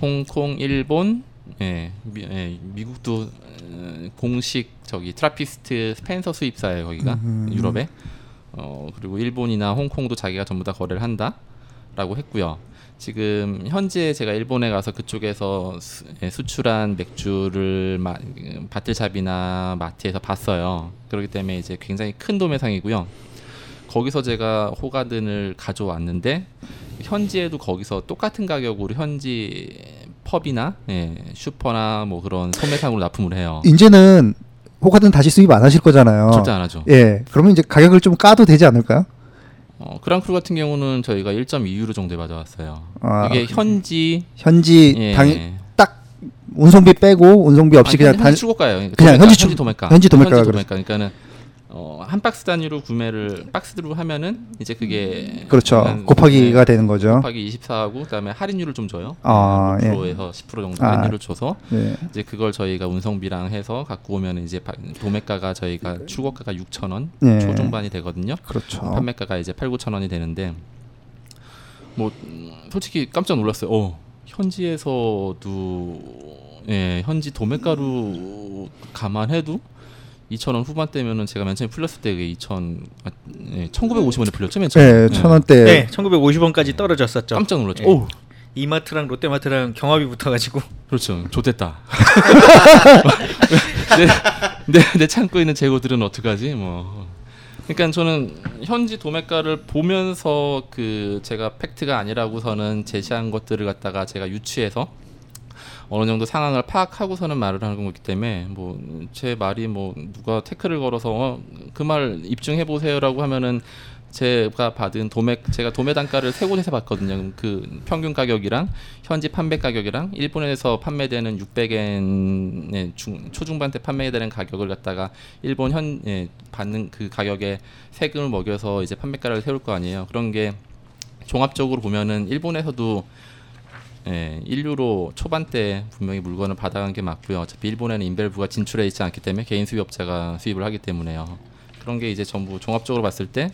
홍콩, 일본, 예, 미, 예, 미국도 어, 공식 저기 트라피스트 스펜서 수입사예요 거기가 음흠. 유럽에. 어 그리고 일본이나 홍콩도 자기가 전부 다 거래를 한다라고 했고요. 지금 현재 제가 일본에 가서 그쪽에서 수, 예, 수출한 맥주를 마, 음, bottle shop이나 마트에서 봤어요. 그렇기 때문에 이제 굉장히 큰 도매상이고요. 거기서 제가 호가든을 가져왔는데 현지에도 거기서 똑같은 가격으로 현지 펍이나 예, 슈퍼나 뭐 그런 소매상으로 납품을 해요. 이제는 호가든 다시 수입 안 하실 거잖아요. 절대 안 하죠. 예. 그러면 이제 가격을 좀 까도 되지 않을까요? 어, 그랑크루 같은 경우는 저희가 1.2유로 정도에 받아왔어요. 아, 이게 현지 현지 예. 당딱 운송비 빼고 운송비 없이 아니, 그냥 현지 단 출고가예요. 그냥 도매가, 현지 출- 현지 도매가. 현지 도매가가 현지 그렇죠. 그러니까는 어, 한 박스 단위로 구매를 박스로 하면은 이제 그게 그렇죠. 한- 곱하기가 네, 되는 거죠. 곱하기 24하고 그다음에 할인율을 좀 줘요. 아, 예. 5%에서 10% 정도 아. 할인율을 줘서 네. 이제 그걸 저희가 운송비랑 해서 갖고 오면 이제 바- 도매가가 저희가 출고가가 6,000원 예. 초중반이 되거든요. 그렇죠. 판매가가 이제 8, 9천 원이 되는데 뭐 음, 솔직히 깜짝 놀랐어요. 어, 현지에서도 예, 현지 도매가로 감안해도 2,000원 후반대면은 제가 맨 처음에 풀렸을 때 그게 2,000 아, 예, 1,950원에 풀렸죠, 맨 처음에. 예, 천 원대. 네, 1950원까지 떨어졌었죠. 깜짝 놀랐죠. 예. 오, 이마트랑 롯데마트랑 경합이 붙어가지고 그렇죠. 좋됐다. 내, 내, 내 창고에 있는 재고들은 어떡하지? 뭐. 그러니까 저는 현지 도매가를 보면서 그 제가 팩트가 아니라고서는 제시한 것들을 갖다가 제가 유추해서 어느 정도 상황을 파악하고서는 말을 하는 거기 때문에 뭐 제 말이 뭐 누가 태클을 걸어서 어, 그말 입증해 보세요라고 하면은 제가 받은 도매 제가 도매 단가를 세 곳에서 봤거든요. 그 평균 가격이랑 현지 판매 가격이랑 일본에서 판매되는 600엔의 중 초중반대 판매되는 가격을 갖다가 일본 현 예, 받는 그 가격에 세금을 먹여서 이제 판매가를 세울 거 아니에요. 그런 게 종합적으로 보면은 일본에서도 예, 1유로 초반대 분명히 물건을 받아간 게 맞고요. 어차피 일본에는 인벨브가 진출해 있지 않기 때문에 개인 수입업자가 수입을 하기 때문에요. 그런 게 이제 전부 종합적으로 봤을 때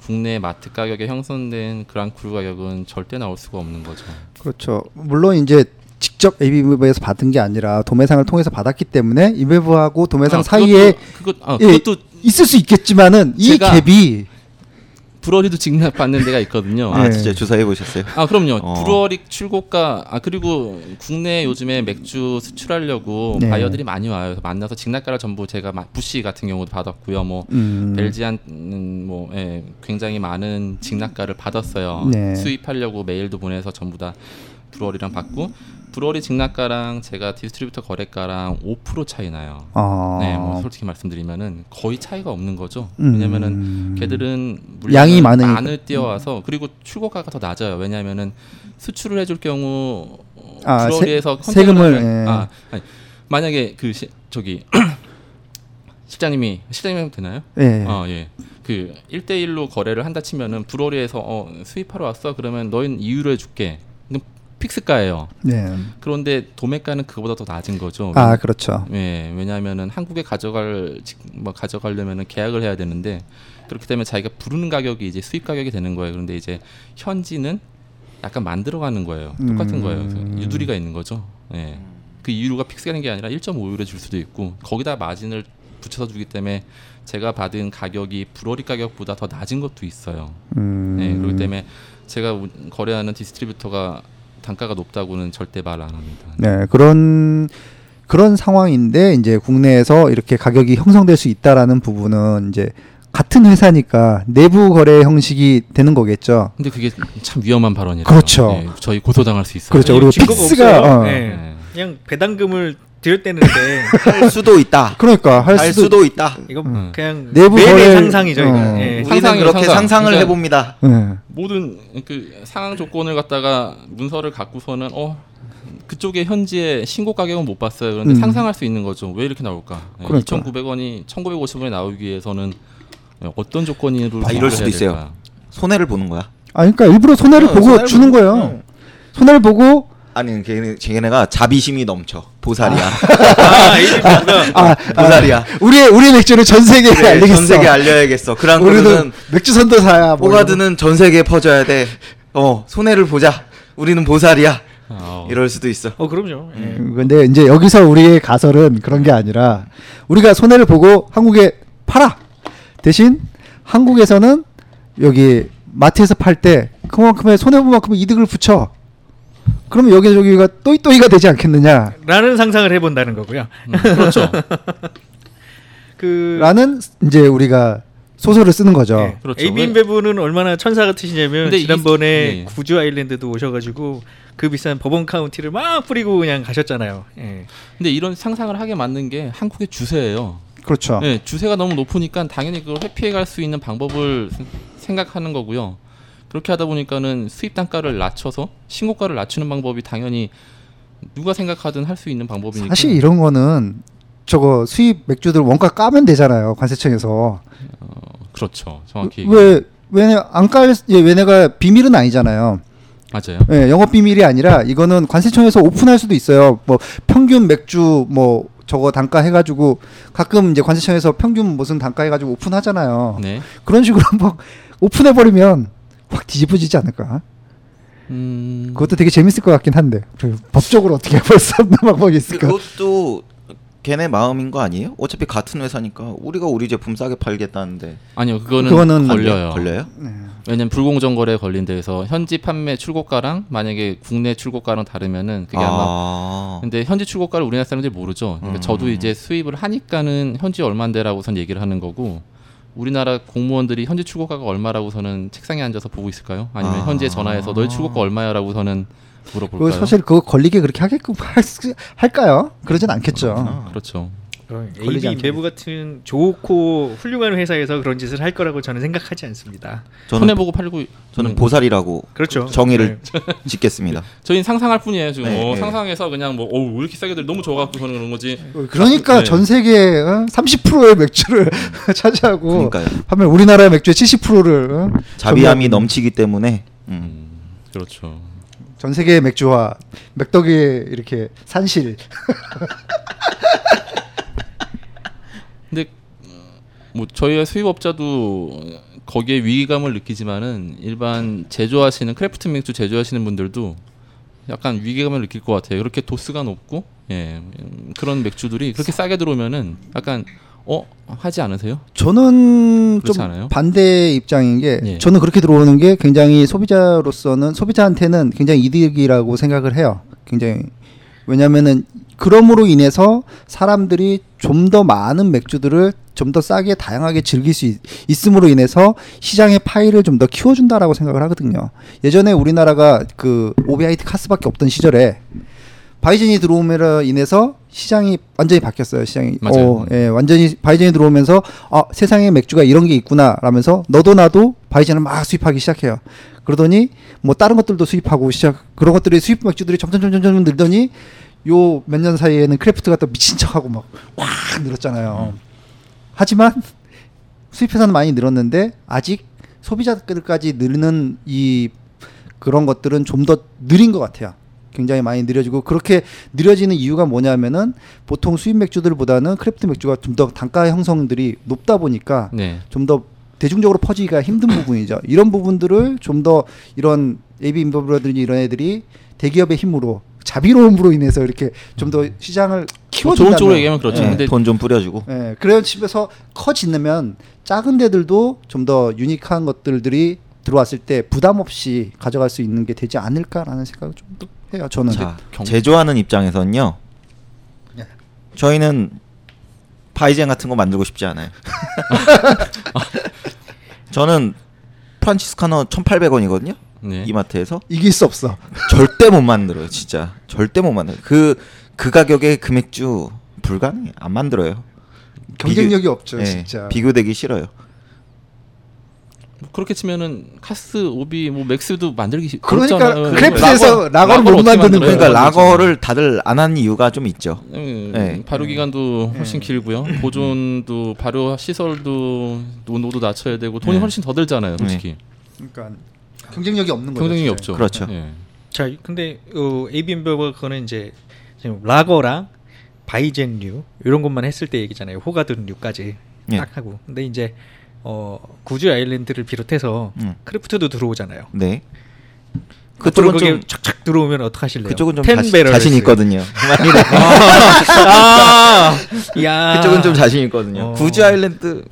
국내 마트 가격에 형성된 그랑크루 가격은 절대 나올 수가 없는 거죠. 그렇죠. 물론 이제 직접 ABB에서 받은 게 아니라 도매상을 통해서 받았기 때문에 이베브하고 도매상 아, 사이에 그것, 아, 예, 있을 수 있겠지만은 이 갭이 브러리도 직납 받는 데가 있거든요. 아 네. 진짜 주사해 보셨어요? 아 그럼요. 어. 브루어리 출고가 아 그리고 국내 요즘에 맥주 수출하려고 네. 바이어들이 많이 와요. 그래서 만나서 직납가를 전부 제가 마- 부시 같은 경우도 받았고요. 뭐 음, 벨지안 음, 뭐 예, 굉장히 많은 직납가를 받았어요. 네. 수입하려고 메일도 보내서 전부 다 brewery랑 받고 brewery 직납가랑 제가 distributor 거래가랑 5% 차이 나요. 어, 네, 뭐 솔직히 말씀드리면은 거의 차이가 없는 거죠. 음. 왜냐면은 걔들은 양이 많으니까. 많이 떼어와서 그리고 출고가가 더 낮아요. 왜냐면은 수출을 해줄 경우 어, 아, brewery에서 세- 세금을, 예. 아 아니, 만약에 그 시, 저기 실장님이 실장님 되나요? 예. 어, 예. 그 1대1로 거래를 한다 치면은 brewery에서 어, 수입하러 왔어. 그러면 너희는 이유를 해 줄게. 픽스가예요. 네. 그런데 도매가는 그거보다 더 낮은 거죠. 아 그렇죠. 예, 왜냐하면은 한국에 가져갈 직- 뭐 가져가려면은 계약을 해야 되는데 그렇기 때문에 자기가 부르는 가격이 이제 수입 가격이 되는 거예요. 그런데 이제 현지는 약간 만들어가는 거예요. 똑같은 음. 거예요. 유두리가 있는 거죠. 예, 그 이유가 픽스되는 게 아니라 1.5유로 줄 수도 있고 거기다 마진을 붙여서 주기 때문에 제가 받은 가격이 브러리 가격보다 더 낮은 것도 있어요. 음, 네, 그렇기 때문에 제가 우- 거래하는 distributor가 단가가 높다고는 절대 말 안 합니다. 네 그런 그런 상황인데 이제 국내에서 이렇게 가격이 형성될 수 있다라는 부분은 이제 같은 회사니까 내부 거래 형식이 되는 거겠죠. 근데 그게 참 위험한 발언이에요. 그렇죠. 저희 고소당할 수 있어요. 그렇죠. 그리고 픽스가. 어. 네. 네. 그냥 배당금을 드렸대는데 할 수도 있다. 그러니까 할, 할 수도, 수도 있다. 이거 음. 그냥 내부 매매 거래- 상상이죠. 이거. 어. 예. 우리는 상상이에요, 그렇게 상상. 상상을 그러니까- 해봅니다. 네. 모든 그 상황 조건을 갖다가 문서를 갖고서는 어 그쪽에 현지에 신고 가격은 못 봤어요. 그런데 음. 상상할 수 있는 거죠. 왜 이렇게 나올까? 그러니까. 2,900원이 1,950원에 나오기 위해서는 어떤 조건으로 아, 이럴 수도 있어요. 될까? 손해를 보는 거야. 아 그러니까 일부러 손해를 어, 보고 손해를 주는 보는 거예요. 손해를 보고 아니 걔네 걔네가 자비심이 넘쳐. 보살이야. 아, 아, 보살이야. 아, 우리의 우리의 맥주를 전 세계에 그래, 알리겠어. 전 세계 알려야겠어. 우리도 그랑크루는 맥주 선도사야. 뭐 호가드는 전 세계에 퍼져야 돼. 어 손해를 보자. 우리는 보살이야. 아, 이럴 수도 있어. 어 그럼요. 예. 거. 근데 이제 여기서 우리의 가설은 그런 게 아니라 우리가 손해를 보고 한국에 팔아. 대신 한국에서는 여기 마트에서 팔 때 그만큼의 손해 본 만큼 이득을 붙여. 그러면 여기저기가 또이또이가 되지 않겠느냐? 라는 상상을 해본다는 거고요. 음, 그렇죠. 그 라는 이제 우리가 소설을 쓰는 거죠. 예. 그렇죠. 에이빈 베브는 얼마나 천사 같으시냐면 근데 이- 지난번에 예. 구주 아일랜드도 오셔가지고 그 비싼 버번 카운티를 막 뿌리고 그냥 가셨잖아요. 예. 근데 이런 상상을 하게 만든 게 한국의 주세예요. 그렇죠. 네, 주세가 너무 높으니까 당연히 그걸 회피해 갈 수 있는 방법을 생- 생각하는 거고요. 그렇게 하다 보니까는 수입 단가를 낮춰서 신고가를 낮추는 방법이 당연히 누가 생각하든 할 수 있는 방법이니까. 사실 이런 거는 저거 수입 맥주들 원가 까면 되잖아요. 관세청에서. 그렇죠. 정확히 왜 왜냐 안깔 예, 왜냐가 비밀은 아니잖아요. 맞아요. 예, 영업 비밀이 아니라 이거는 관세청에서 오픈할 수도 있어요. 뭐 평균 맥주 뭐 저거 단가 해가지고 가끔 이제 관세청에서 평균 무슨 단가 해가지고 오픈하잖아요. 네. 그런 식으로 한번 오픈해 버리면 확 뒤집어지지 않을까? 음. 그것도 되게 재밌을 것 같긴 한데 그 법적으로 어떻게 해볼 수 없는 방법이 있을까? 그것도 걔네 마음인 거 아니에요? 어차피 같은 회사니까 우리가 우리 제품 싸게 팔겠다는데 아니요, 그거는, 그거는 걸려요. 걸려요? 왜냐면 불공정 거래 걸린 데에서 현지 판매 출고가랑 만약에 국내 출고가랑 다르면은 그게 아마 아. 근데 현지 출고가를 우리나라 사람들이 모르죠. 그러니까 음. 저도 이제 수입을 하니까는 현지 얼마인데라고선 얘기를 하는 거고 우리나라 공무원들이 현지 출고가가 얼마라고 서는 책상에 앉아서 보고 있을까요? 아니면 아. 현지에 전화해서 너희 출고가 얼마야라고 서는 물어볼까요? 그 사실 그거 걸리게 그렇게 하게끔 할 할까요? 그러진 않겠죠. 그렇구나. 그렇죠. 걸리지 AB 않게 인베브 같은 좋고 훌륭한 회사에서 그런 짓을 할 거라고 저는 생각하지 않습니다. 저는 손해 보고 팔고 저는 음, 보살이라고 그렇죠. 정의를 네. 짓겠습니다. 저희는 상상할 뿐이에요 지금 네, 어, 네. 상상해서 그냥 뭐 어우 왜 이렇게 싸게 들 너무 좋아갖고 저는 그런 거지 그러니까 네. 전 세계 어? 30%의 맥주를 차지하고 그러니까요. 반면 우리나라의 맥주의 70%를 어? 자비함이 점유하고 넘치기 때문에 음. 음, 그렇죠 전 세계의 맥주와 맥덕의 이렇게 산실 뭐 저희가 수입업자도 거기에 위기감을 느끼지만은 일반 제조하시는 craft 맥주 제조하시는 분들도 약간 위기감을 느낄 것 같아요. 그렇게 도수가 높고 예 음, 그런 맥주들이 그렇게 싸게 들어오면은 약간 어 하지 않으세요? 저는 좀 않아요? 반대 입장인 게 예. 저는 그렇게 들어오는 게 굉장히 소비자로서는 소비자한테는 굉장히 이득이라고 생각을 해요. 굉장히 왜냐면은 그럼으로 인해서 사람들이 좀 더 많은 맥주들을 좀 더 싸게 다양하게 즐길 수 있, 있음으로 인해서 시장의 파이를 좀 더 키워준다라고 생각을 하거든요. 예전에 우리나라가 그 오비아이트 카스밖에 없던 시절에 바이젠이 들어옴으로 인해서 시장이 완전히 바뀌었어요. 시장이 맞아요. 어, 예, 완전히 바이젠이 들어오면서 아 세상에 맥주가 이런 게 있구나라면서 너도 나도 바이젠을 막 수입하기 시작해요. 그러더니 뭐 다른 것들도 수입하고 시작 그런 것들이 수입 맥주들이 점점 점점 점점 늘더니 요 몇 년 사이에는 craft가 또 미친 척하고 막 확 늘었잖아요. 하지만 수입 회사는 많이 늘었는데 아직 소비자들까지 늘는 이 그런 것들은 좀 더 느린 것 같아요. 굉장히 많이 느려지고 그렇게 느려지는 이유가 뭐냐면은 보통 수입 맥주들보다는 craft 맥주가 좀 더 단가 형성들이 높다 보니까 네. 좀더 대중적으로 퍼지기가 힘든 부분이죠. 이런 부분들을 좀 더 이런 AB 인베브라든지 이런 애들이 대기업의 힘으로 자비로움으로 인해서 이렇게 좀 더 시장을 뭐 키워준다면 좋은 쪽으로 얘기하면 그렇죠. 예. 근데 돈좀 뿌려주고 예, 그래야 집에서 커지면 작은 데들도 좀 더 유니크한 것들들이 들어왔을 때 부담 없이 가져갈 수 있는 게 되지 않을까라는 생각을 좀 해요. 저는 자 경- 제조하는 입장에선요. 예. 저희는 바이젠 같은 거 만들고 싶지 않아요. 저는 프란치스카노 1,800원이거든요. 네. 이마트에서 이길 수 없어. 절대 못 만들어요, 진짜. 절대 못 만들어요. 그, 그 가격에 그 맥주 불가능해. 안 만들어요. 경쟁력이 없죠, 예, 진짜. 비교되기 싫어요. 뭐 그렇게 치면은 카스 오비 뭐 맥스도 만들기 쉽- 그러니까 어렵잖아요. craft에서 라거- 라거를 못 어떻게 만드는? 그러니까 네, 라거를 다들 안 하는 이유가 좀 있죠. 음, 네. 발효 기간도 훨씬 길고요. 보존도 발효 시설도 온도도 낮춰야 되고 돈이 네. 훨씬 더 들잖아요, 솔직히. 그러니까 경쟁력이 없는 거죠. 경쟁이 진짜. 없죠. 그렇죠. 예. 자, 근데 어, AB 인베브 그거는 이제 지금 라거랑 바이젠류 이런 것만 했을 때 얘기잖아요. 호가든류까지 예. 딱 하고. 근데 이제 어, 구스 아일랜드를 비롯해서 음. craft도 들어오잖아요. 네. 그쪽은 그쪽은 좀 착착 들어오면 어떡하실래요? 그쪽은 좀텐 자신. 자신 있거든요. 아, 야. 그쪽은 좀 자신 있거든요. 어. 구스 아일랜드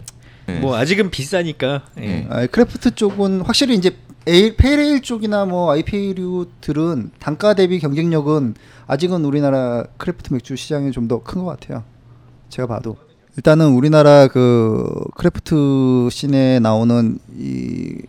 네. 뭐 아직은 비싸니까. 예. 네. 아, craft 쪽은 확실히 이제 ale, pale ale 쪽이나 뭐 IPA류들은 단가 대비 경쟁력은 아직은 우리나라 craft 맥주 시장이 좀 더 큰 것 같아요. 제가 봐도 일단은 우리나라 그 craft scene에 나오는 이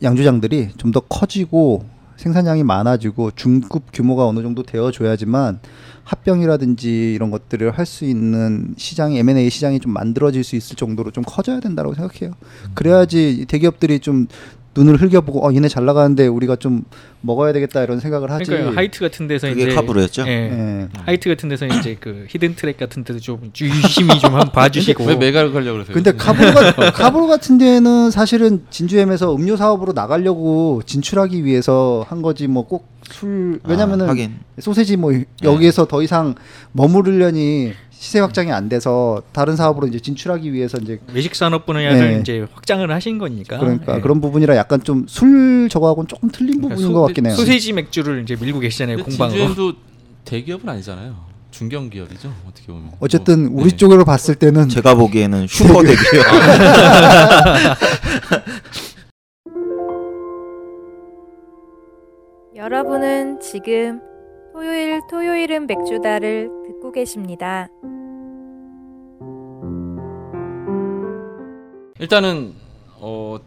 양조장들이 좀 더 커지고 생산량이 많아지고 중급 규모가 어느 정도 되어줘야지만 합병이라든지 이런 것들을 할 수 있는 시장이 M&A 시장이 좀 만들어질 수 있을 정도로 좀 커져야 된다고 생각해요. 그래야지 대기업들이 좀 눈을 흘겨보고 어 얘네 잘 나가는데 우리가 좀 먹어야 되겠다 이런 생각을 하지. 그러니까 하이트 같은 데서 그게 이제 카브루였죠? 예. 예. 하이트 같은 데서 이제 그 히든 트랙 같은 데도 좀 유심히 좀 한번 봐주시고. 왜 메가를 걸려고 그러세요? 근데 카브루가 카브루 같은 데는 사실은 진주햄에서 음료 사업으로 나가려고 진출하기 위해서 한 거지 뭐 꼭 술 왜냐면은 아. 소세지 뭐 여기에서 더 이상 머무르려니 시세 확장이 안 돼서 다른 사업으로 이제 진출하기 위해서 이제 외식 산업 분야를 예. 이제 확장을 하신 거니까. 그러니까 예. 그런 부분이라 약간 좀 술 저거하고는 조금 틀린 그러니까 부분인 소- 것 같긴 해요. 소세지 맥주를 이제 밀고 계시잖아요 공방으로. 진주엠도 대기업은 아니잖아요. 중견 기업이죠. 어떻게 보면. 어쨌든 뭐, 우리 네. 쪽으로 봤을 때는 제가 보기에는 슈퍼 대기업. 여러분은 지금 토요일 토요일은 맥주다를 듣고 계십니다. 일단은 어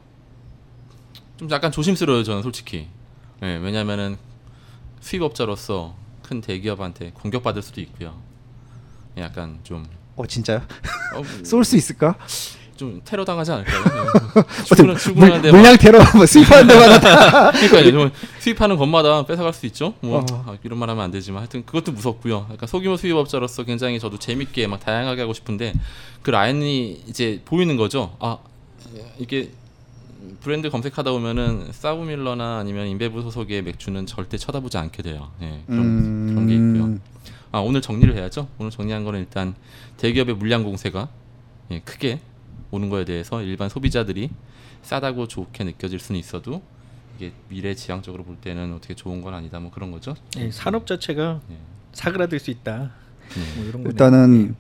좀 약간 조심스러워요 저는 솔직히. 예, 왜냐면은 수입업자로서 큰 대기업한테 공격받을 수도 있고요. 예, 약간 좀 어 진짜요? 어, 쏠수 있을까? 좀 테러 당하지 않을까요? 네. 출근 출근하는데 물, 량 테러 뭐 수입하는 데마다 다 그러니까요. 좀 수입하는 것마다 뺏어갈 수 있죠. 뭐 어. 아, 이런 말하면 안 되지만 하여튼 그것도 무섭고요. 약간 소규모 수입업자로서 굉장히 저도 재밌게 막 다양하게 하고 싶은데 그 라인이 이제 보이는 거죠. 아 이게 브랜드 검색하다 보면은 사우밀러나 아니면 인베브 소속의 맥주는 절대 쳐다보지 않게 돼요. 예, 그런 그런 게 있고요. 음, 아 오늘 정리를 해야죠. 오늘 정리한 거는 일단 대기업의 물량 공세가 예, 크게 오는 거에 대해서 일반 소비자들이 싸다고 좋게 느껴질 수는 있어도 이게 미래 지향적으로 볼 때는 어떻게 좋은 건 아니다 뭐 그런 거죠. 예, 산업 자체가 예. 사그라들 수 있다. 예. 뭐 이런 거네요. 일단은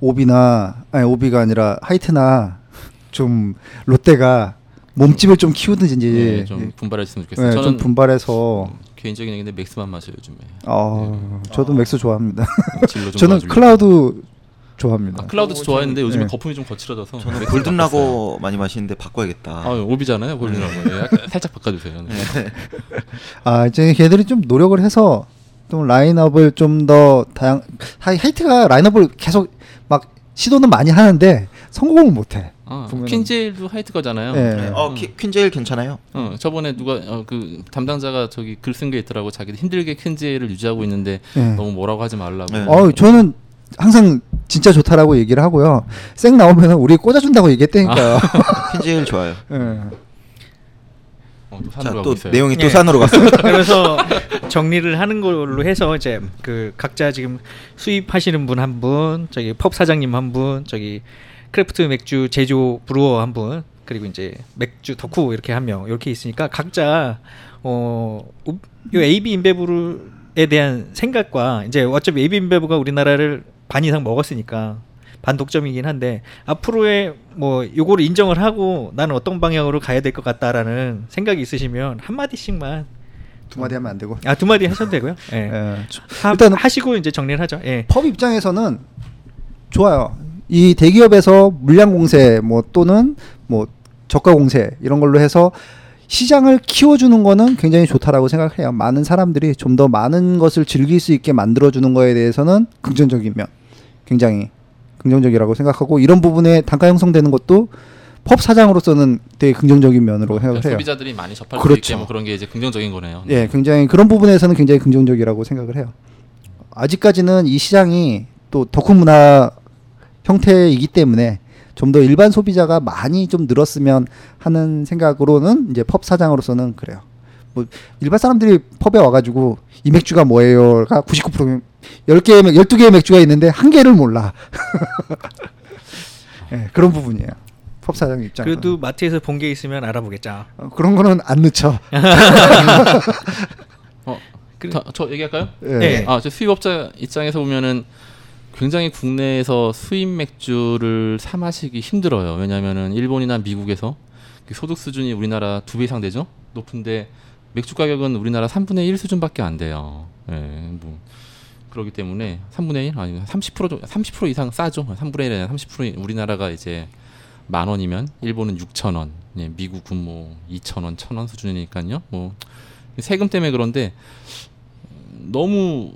오비나 아니 오비가 아니라 하이트나 좀 롯데가 몸집을 좀 키우든지 예, 좀 분발했으면 좋겠어요. 네, 저는 좀 분발해서 개인적인 얘기인데 맥스만 마셔요 요즘에. 어, 저도 맥스 좋아합니다. 좀 저는. 클라우드 좋아합니다. 아, 클라우드 좋아했는데 요즘에 네. 거품이 좀 거칠어져서 저는. 골든라거 많이 마시는데 바꿔야겠다. 아 오비잖아요 골든라거. 예, 약간 살짝 바꿔주세요. 네. 아 이제 걔들이 좀 노력을 해서 좀 라인업을 좀 더 다양 하이- 하이트가 라인업을 계속 막 시도는 많이 하는데 성공을 못해. 아, 보면은- 퀸즈에일도 하이트 거잖아요. 네. 네. 어 키- 퀸즈에일 괜찮아요. 어 저번에 누가 어, 그 담당자가 저기 글 쓴 게 있더라고 자기도 힘들게 퀸즈에일을 유지하고 있는데 네. 너무 뭐라고 하지 말라고. 네. 어 저는 항상 진짜 좋다라고 얘기를 하고요. 생 나오면 우리 꽂아준다고 얘기했다니까요. 퀸즈에일 좋아요. 예. 어, 또자 산으로 또 가고 있어요. 내용이 또 예. 산으로 갔어요. 그래서 정리를 하는 걸로 해서 이제 그 각자 지금 수입하시는 분 한 분, 저기 펍 사장님 한 분, 저기 craft 맥주 제조 brewer 한 분, 그리고 이제 맥주 덕후 이렇게 한 명 이렇게 있으니까 각자 어요 AB 인베브에 대한 생각과 이제 어차피 AB 인베브가 우리나라를 반 이상 먹었으니까 반독점이긴 한데 앞으로의 뭐 요거를 인정을 하고 나는 어떤 방향으로 가야 될 것 같다라는 생각이 있으시면 한 마디씩만 두 마디 하면 안 되고. 아두 마디 하셔도 되고요. 예. 예. 하, 일단- 하시고 이제 정리를 하죠. 예. 펍 입장에서는 좋아요. 이 대기업에서 물량 공세 뭐 또는 뭐 저가 공세 이런 걸로 해서 시장을 키워주는 거는 굉장히 좋다라고 생각해요. 많은 사람들이 좀 더 많은 것을 즐길 수 있게 만들어주는 거에 대해서는 긍정적인 면, 굉장히 긍정적이라고 생각하고 이런 부분에 단가 형성되는 것도 펍 사장으로서는 되게 긍정적인 면으로 그러니까 해요. 소비자들이 많이 접할 수 그렇죠. 있게 뭐 그런 게 이제 긍정적인 거네요. 예, 굉장히 그런 부분에서는 굉장히 긍정적이라고 생각을 해요. 아직까지는 이 시장이 또 덕후 문화 형태이기 때문에 좀 더 일반 소비자가 많이 좀 늘었으면 하는 생각으로는 이제 펍 사장으로서는 그래요. 뭐 일반 사람들이 펍에 와가지고 이 맥주가 뭐예요가 99% 10개의 맥, 12개의 맥주가 있는데 한 개를 몰라. 예, 그런 부분이에요. 펍 사장 입장. 그래도 마트에서 본 게 있으면 알아보겠죠. 어, 그런 거는 안 늦죠. 어, 그- 다- 저 얘기할까요? 예. 네. 아, 저 수입업자 입장에서 보면은 굉장히 국내에서 수입 맥주를 사 마시기 힘들어요. 왜냐면은 일본이나 미국에서 그 소득 수준이 우리나라 두 배 이상 되죠? 높은데 맥주 가격은 우리나라 3분의 1 수준밖에 안 돼요. 예, 뭐 그렇기 때문에 3분의 1 아니 30% 정- 30% 이상 싸죠. 3분의 1이 아니라 30% 우리나라가 이제 만 원이면 일본은 6천 원, 예, 미국은 뭐 2천 원, 천 원 수준이니까요. 뭐 세금 때문에 그런데 너무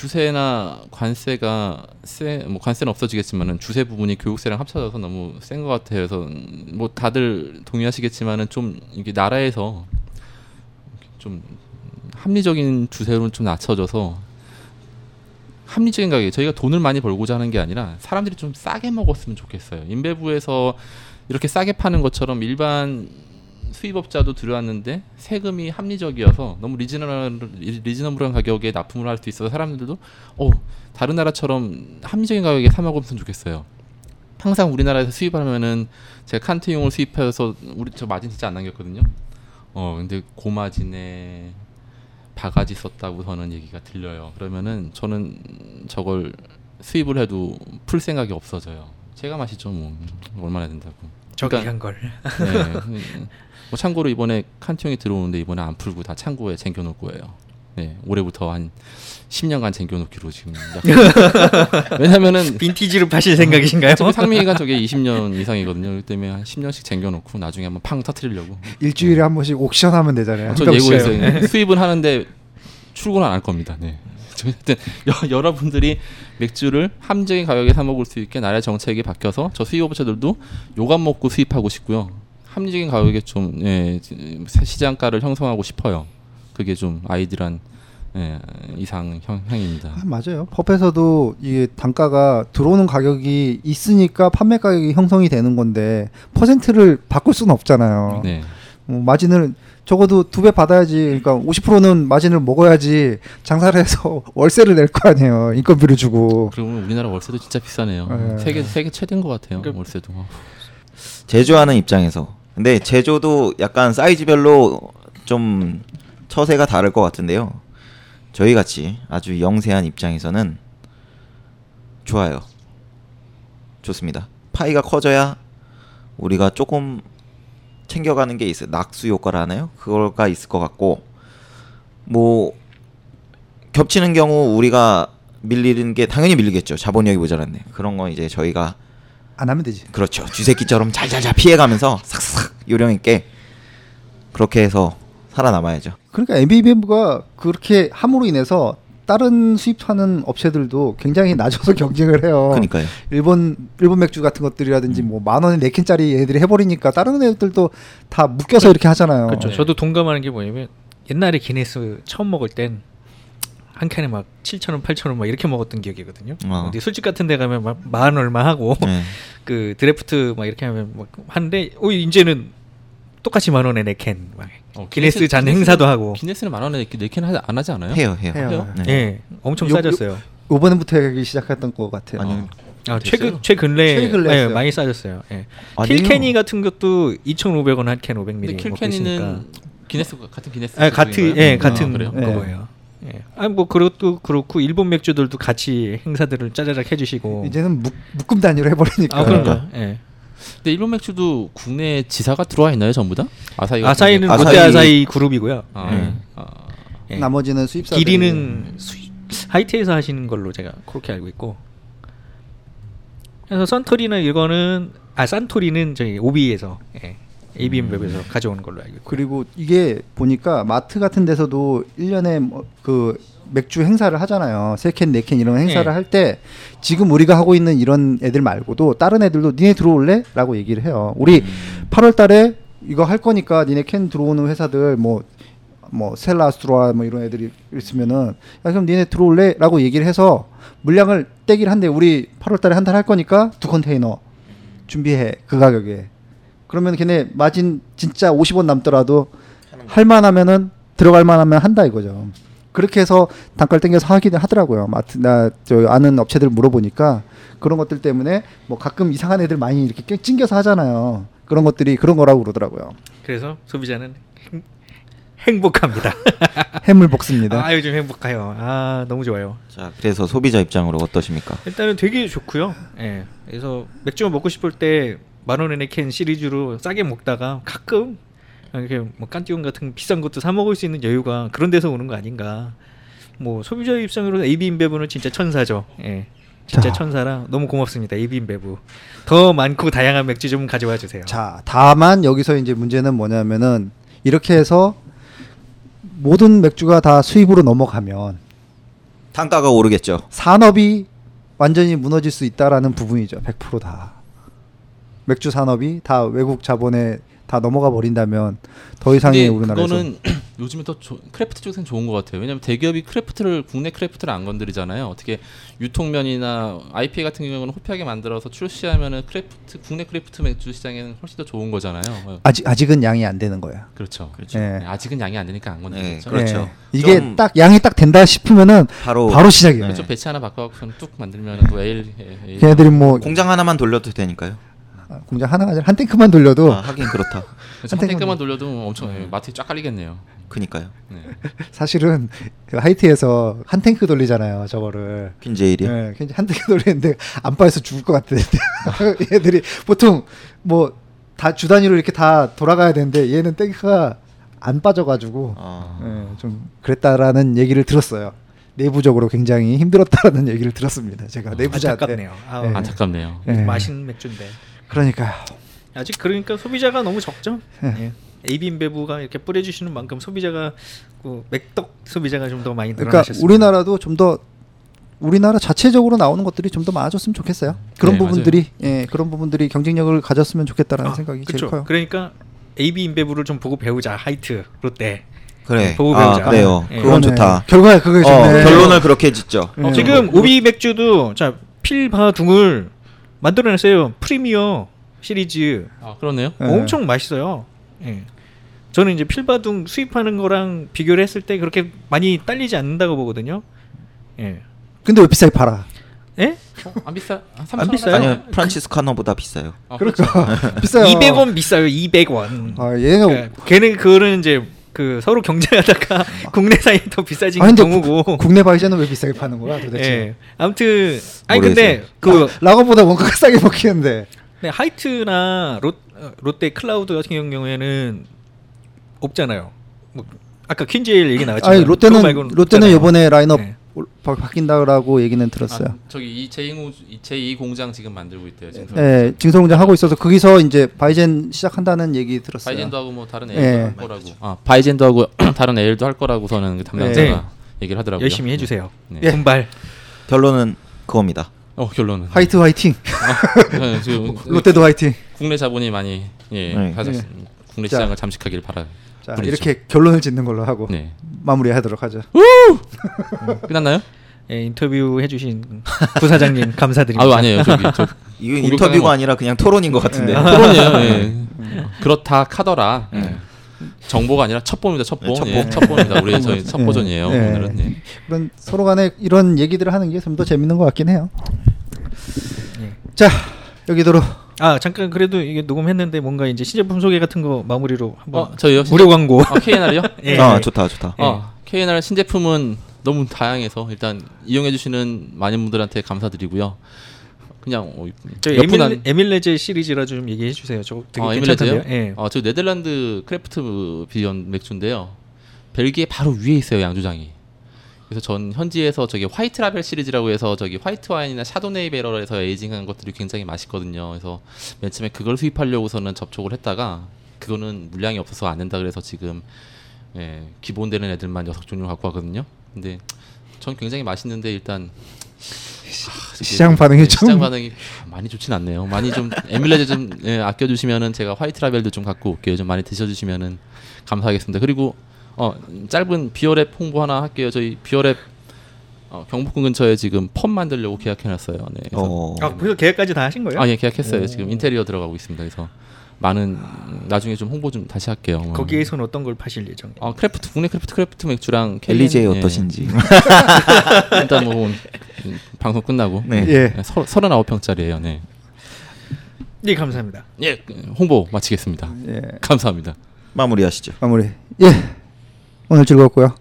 주세나 관세가 세, 뭐 관세는 없어지겠지만은 주세 부분이 교육세랑 합쳐져서 너무 센 것 같아요. 그래서 뭐 다들 동의하시겠지만은 좀 이게 나라에서 좀 합리적인 주세로는 좀 낮춰져서 합리적인 가격 저희가 돈을 많이 벌고자 하는 게 아니라 사람들이 좀 싸게 먹었으면 좋겠어요. 인베부에서 이렇게 싸게 파는 것처럼 일반 수입업자도 들어왔는데 세금이 합리적이어서 너무 reasonable reasonable한 가격에 납품을 할 수 있어서 사람들도 어 다른 나라처럼 합리적인 가격에 사 먹었으면 좋겠어요. 항상 우리나라에서 수입하면은 제가 칸티용을 수입해서 우리 저 마진 진짜 안 남겼거든요. 어 근데 고마진에 바가지 썼다고서는 얘기가 들려요. 그러면은 저는 저걸 수입을 해도 풀 생각이 없어져요. 제가 마시죠 뭐 얼마나 된다고. 저기 그러니까- 한 걸. 네. 음, 뭐 참고로 이번에 칸티형이 들어오는데 이번에 안 풀고 다 창고에 쟁겨놓을 거예요. 네, 올해부터 한 10년간 쟁겨놓기로 지금. 왜냐면은 빈티지로 파실 생각이신가요? 상미가 저게 20년 이상이거든요. 그렇기 때문에 한 10년씩 쟁겨놓고 나중에 한번 팡 터트리려고. 일주일에 한 번씩 옥션하면 되잖아요. 저한 병씩. 예고해서 수입은 하는데 출근 안할 겁니다. 네. 어쨌든 여, 여러분들이 맥주를 합리적인 가격에 사 먹을 수 있게 나라의 정책이 바뀌어서 저 수입업체들도 요감 먹고 수입하고 싶고요. 합리적인 가격에 좀 예, 시장가를 형성하고 싶어요. 그게 좀 아이들한 예, 이상 형, 향입니다. 아, 맞아요. 법에서도 이게 단가가 들어오는 가격이 있으니까 판매 가격이 형성이 되는 건데 퍼센트를 바꿀 수는 없잖아요. 네. 뭐 마진을 적어도 두 배 받아야지. 그러니까 50%는 마진을 먹어야지 장사를 해서 월세를 낼 거 아니에요. 인건비를 주고. 그러면 우리나라 월세도 진짜 비싸네요. 네. 세계 세계 최대인 것 같아요. 그러니까- 월세도. 제조하는 입장에서 근데 제조도 약간 사이즈별로 좀 처세가 다를 것 같은데요. 저희 같이 아주 영세한 입장에서는 좋아요. 좋습니다. 파이가 커져야 우리가 조금 챙겨가는 게 있어요. 낙수 효과를 하나요? 그걸가 있을 것 같고 뭐 겹치는 경우 우리가 밀리는 게 당연히 밀리겠죠. 자본력이 모자랐네. 그런 건 이제 저희가 안 하면 되지. 그렇죠. 쥐새끼처럼 잘잘잘 피해가면서 삭삭 요령 있게 그렇게 해서 살아남아야죠. 그러니까 MBB가 그렇게 함으로 인해서 다른 수입하는 업체들도 굉장히 낮아서 경쟁을 해요. 그러니까요. 일본 일본 맥주 같은 것들이라든지 뭐만 원에 네 캔짜리 애들이 해버리니까 다른 애들도 다 묶여서 이렇게 하잖아요. 그렇죠. 네. 저도 동감하는 게 뭐냐면 옛날에 기네스 처음 먹을 땐 한 캔에 막 7천 원, 8천 원막 이렇게 먹었던 기억이거든요. 어. 어디 술집 같은 데 가면 막 만 얼마 하고 네. 그 드래프트 막 이렇게 하면 막 하는데 어 이제는 똑같이 만 원에 네 캔. 막 어, 기네스 잔 기네스- 행사도 하고. 기네스는 만 원에 네캔 안 하지 않아요? 해요, 해요. 해요. 네. 예. 엄청 요- 싸졌어요. 요번부터 하기 시작했던 것 같아요. 아니, 아? 최근 최근래 최근래 예, 했어요. 많이 싸졌어요. 예. 아니요. 킬케니 같은 것도 2,500원 한 캔 500ml 근데 먹고 있으니까. 킬케니는 기네스 같은 기네스 아, 같은? 예, 아, 같은 그래요? 네. 거예요. 예. 아, 뭐 그것도 그렇고 일본 맥주들도 같이 행사들을 짜자작 해 주시고. 이제는 묶, 묶음 단위로 해버리니까. 아, 그런가. 예. 근데 일본 맥주도 국내 지사가 들어와 있나요, 전부 다? 아사히 아사히는 게- 아사히- 롯데 아사히 그룹이고요. 아, 예. 아, 예. 나머지는 수입사. 기리는 수입, 하이트에서 하시는 걸로 제가 그렇게 알고 있고. 그래서 선토리는 이거는 아 산토리는 저희 오비에서 예. ABM 웹에서 가져오는 걸로 알고 있고. 그리고 이게 보니까 마트 같은 데서도 1년에 뭐 그 맥주 행사를 하잖아요. 세 캔, 네 캔 이런 행사를 예. 할때 지금 우리가 하고 있는 이런 애들 말고도 다른 애들도 니네 들어올래? 라고 얘기를 해요. 우리 8월 달에 이거 할 거니까 니네 캔 들어오는 회사들 뭐 뭐 셀라스트로아 뭐 이런 애들이 있으면은 야 그럼 니네 들어올래? 라고 얘기를 해서 물량을 떼기를 한대. 우리 8월 달에 한 달 할 거니까 두 컨테이너 준비해. 그 가격에. 그러면 걔네 마진 진짜 50원 남더라도 할 만하면은 들어갈 만하면 한다 이거죠. 그렇게 해서 단가를 땡겨서 하기는 하더라고요. 마트 나저 아는 업체들 물어보니까 그런 것들 때문에 뭐 가끔 이상한 애들 많이 이렇게 껴- 찡겨서 하잖아요. 그런 것들이 그런 거라고 그러더라고요. 그래서 소비자는 행, 행복합니다. 해물 볶습니다. 아 요즘 행복해요. 아 너무 좋아요. 자, 그래서 소비자 입장으로 어떠십니까? 일단은 되게 좋고요. 예. 그래서 맥주 먹고 싶을 때 만 원에 캔 시리즈로 싸게 먹다가 가끔 이렇게 뭐 깐띠용 같은 비싼 것도 사 먹을 수 있는 여유가 그런 데서 오는 거 아닌가. 뭐 소비자 입장으로 AB 인베브는 진짜 천사죠. 예. 진짜 자. 천사라 너무 고맙습니다. AB 인베브. 더 많고 다양한 맥주 좀 가져와 주세요. 자, 다만 여기서 이제 문제는 뭐냐면은 이렇게 해서 모든 맥주가 다 수입으로 넘어가면 단가가 오르겠죠. 산업이 완전히 무너질 수 있다라는 부분이죠. 100% 다. 맥주 산업이 다 외국 자본에 다 넘어가 버린다면 더 이상의 우리나라에서 그거는 요즘에 더 조, craft 쪽에서는 좋은 것 같아요. 왜냐하면 대기업이 craft를 국내 craft를 안 건드리잖아요. 어떻게 유통면이나 IPA 같은 경우는 hoppy하게 만들어서 출시하면은 craft 국내 craft 맥주 시장에는 훨씬 더 좋은 거잖아요. 어, 아직 아직은 양이 안 되는 거야. 그렇죠. 그렇죠. 예. 네, 아직은 양이 안 되니까 안 건드리죠. 네, 그렇죠. 예. 이게 좀- 딱 양이 딱 된다 싶으면은 바로 바로 시작이에요. 네. 그렇죠. batch 하나 바꿔갖고 뚝 만들면 또 ale, ale 걔네들이 뭐 공장 하나만 돌려도 되니까요. 아, 공장 하나가 아니라 한 탱크만 돌려도 아, 하긴 그렇다. 한 한 탱크만 돌려도 엄청 예, 마트에 쫙 깔리겠네요. 그니까요. 네. 사실은 그 하이트에서 한 탱크 돌리잖아요. 저거를. 핀제일이요. 예, 굉장히 한 탱크 돌리는데 안 빠져서 죽을 것 같아. 얘들이 보통 뭐 다 주 단위로 이렇게 다 돌아가야 되는데 얘는 탱크가 안 빠져가지고 아. 예, 좀 그랬다라는 얘기를 들었어요. 내부적으로 굉장히 힘들었다라는 얘기를 들었습니다. 제가 내부자한테. 안타깝네요. 아, 예. 안타깝네요. 예. 맛있는 맥주인데. 그러니까요. 아직 그러니까 소비자가 너무 적죠. 예. 예. 인베브가 이렇게 뿌려주시는 만큼 소비자가 그 맥덕 소비자가 좀 더 많이 그러니까 늘어나셨습니다. 우리나라도 좀 더 우리나라 자체적으로 나오는 것들이 좀 더 많아졌으면 좋겠어요. 그런 네, 부분들이 예 그런 부분들이 경쟁력을 가졌으면 좋겠다라는 생각이 제일 그쵸. 커요. 그러니까 AB 인베브를 좀 보고 배우자 하이트 롯데. 그래. 보고 아, 배우자. 그래요. 예. 그건. 좋다. 결과에 그게 어, 좋네. 결론을 그렇게 짓죠. 예. 지금 오비 맥주도 자 필바둥을 만들어냈어요. 프리미어 시리즈 아 그렇네요. 예. 엄청 맛있어요. 예. 저는 이제 필바둥 수입하는 거랑 비교를 했을 때 그렇게 많이 딸리지 않는다고 보거든요. 예. 근데 왜 비싸게 팔아? 예? 어, 안 비싸? 한 3천 안 비싸요? 아니요, 프란치스카노보다 비싸요. 아, 그러니까 비싸요. 200원 비싸요. 200원. 아 얘가 그러니까 걔는 그거는 이제 그 서로 경쟁하다가 국내산이 더 비싸진 아 근데 경우고. 국- 국내 Weizen은 왜 비싸게 파는 거야 도대체? 예. 아무튼 아니 근데 모르겠어요. 그 라거보다 원가가 싸게 먹히는데. 네, 하이트나 롯, 어, 롯데 클라우드 같은 경우에는 없잖아요. 뭐 아까 퀸즈에일 얘기 나왔지만 아니 롯데는 롯데는 없잖아요. 이번에 라인업 네. 바, 바뀐다라고 얘기는 들었어요. 아, 저기 이 제2 제2 공장 지금 만들고 있대요. 지금. 예, 증설 공장 하고 있어서 거기서 이제 Weizen 시작한다는 얘기 들었어요. Weizen도 하고 뭐 다른 예. ale도 할 거라고. 아 바이젠도 하고 다른 에일도 할 거라고서는 그 담당자가 네. 얘기를 하더라고요. 열심히 해주세요. 네. 예. 분발. 결론은 그겁니다. 어 결론은 화이트 화이팅. 네, 지금 롯데도 화이팅. 국내 자본이 많이 예 네. 가졌 네. 국내 자. 시장을 잠식하길 바라. 자 뿐이죠. 이렇게 결론을 짓는 걸로 하고 네 마무리하도록 하죠. 끝났나요? 예, 인터뷰 해주신 부사장님 감사드립니다. 아유 아니에요 저기 저 이건 공격당한 인터뷰가 거. 아니라 그냥 토론인 것 같은데. 네. 토론이에요. 예. 그렇다 카더라. 네. 정보가 아니라 첩보입니다. 첩보. 네, 첩보. 예, 첩보입니다. 우리 저희 첩보전이에요. 예. 오늘은 예. 그런 서로 간에 이런 얘기들을 하는 게 좀 더 재밌는 것 같긴 해요. 예. 자 여기도록 아 잠깐 그래도 이게 녹음했는데 뭔가 이제 신제품 소개 같은 거 마무리로 한번 어 저희요. 무료 광고. 아, KNR이요? 예. 아 좋다 좋다. 어, KNR 신제품은 너무 다양해서 일단 이용해 주시는 많은 분들한테 감사드리고요. 그냥 어, 에밀 안- 에멜리세 시리즈라 좀 얘기해 주세요. 저 되게 어, 괜찮던데요. 예. 어, 저 네덜란드 craft beer인 맥주인데요. 벨기에 바로 위에 있어요 양조장이. 그래서 전 현지에서 저기 White Label 시리즈라고 해서 저기 white wine이나 chardonnay barrel에서 aging한 것들이 굉장히 맛있거든요. 그래서 맨 처음에 그걸 수입하려고서는 접촉을 했다가 그거는 물량이 없어서 안 된다 그래서 지금 예, 기본 되는 애들만 여섯 종류 갖고 왔거든요. 근데 전 굉장히 맛있는데 일단 아, 시장 반응이 네, 좀- 시장 반응이 많이 좋진 않네요. 많이 좀 에밀레제 좀 예, 아껴주시면은 제가 화이트 라벨도 좀 갖고 올게요. 좀 많이 드셔주시면은 감사하겠습니다. 그리고 어 짧은 비어랩 홍보 하나 할게요. 저희 비어랩 어, 경복궁 근처에 지금 펌 만들려고 계약해놨어요. 네. 그래서 어. 아 그래서 계획까지 다 하신 거예요? 아, 예, 계약했어요. 지금 인테리어 들어가고 있습니다. 그래서 많은 음, 나중에 좀 홍보 좀 다시 할게요. 어. 거기에선 어떤 걸 파실 예정? 어 크래프트 국내 크래프트 크래프트 맥주랑 엘리제이 KN, 예. 어떠신지. 일단 뭐 음, 방송 끝나고 네. 예. 서, 39평짜리예요. 네. 네 감사합니다. 예, 홍보 마치겠습니다. 예, 감사합니다. 마무리하시죠. 마무리. 예 오늘 즐거웠고요.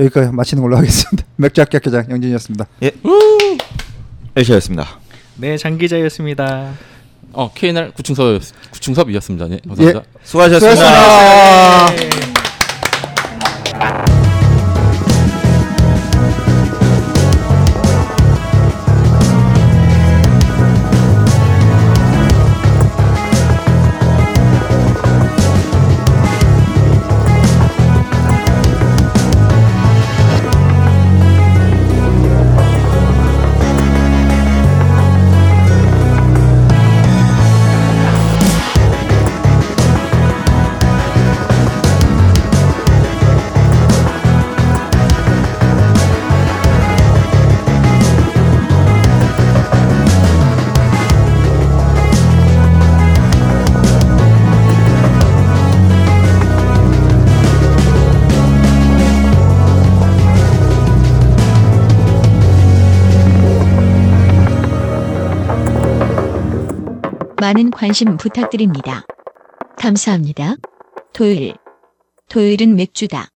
여기까지 마치는 걸로 하겠습니다. 맥주학교 학교장 영진이었습니다. 예. 엘시였습니다. 네 장 기자였습니다. 어, KNR 구충섭 구충섭이었습니다. 네, 감사합니다. 예. 수고하셨습니다. 수고하셨습니다. 많은 관심 부탁드립니다. 감사합니다. 토요일. 토요일은 맥주다.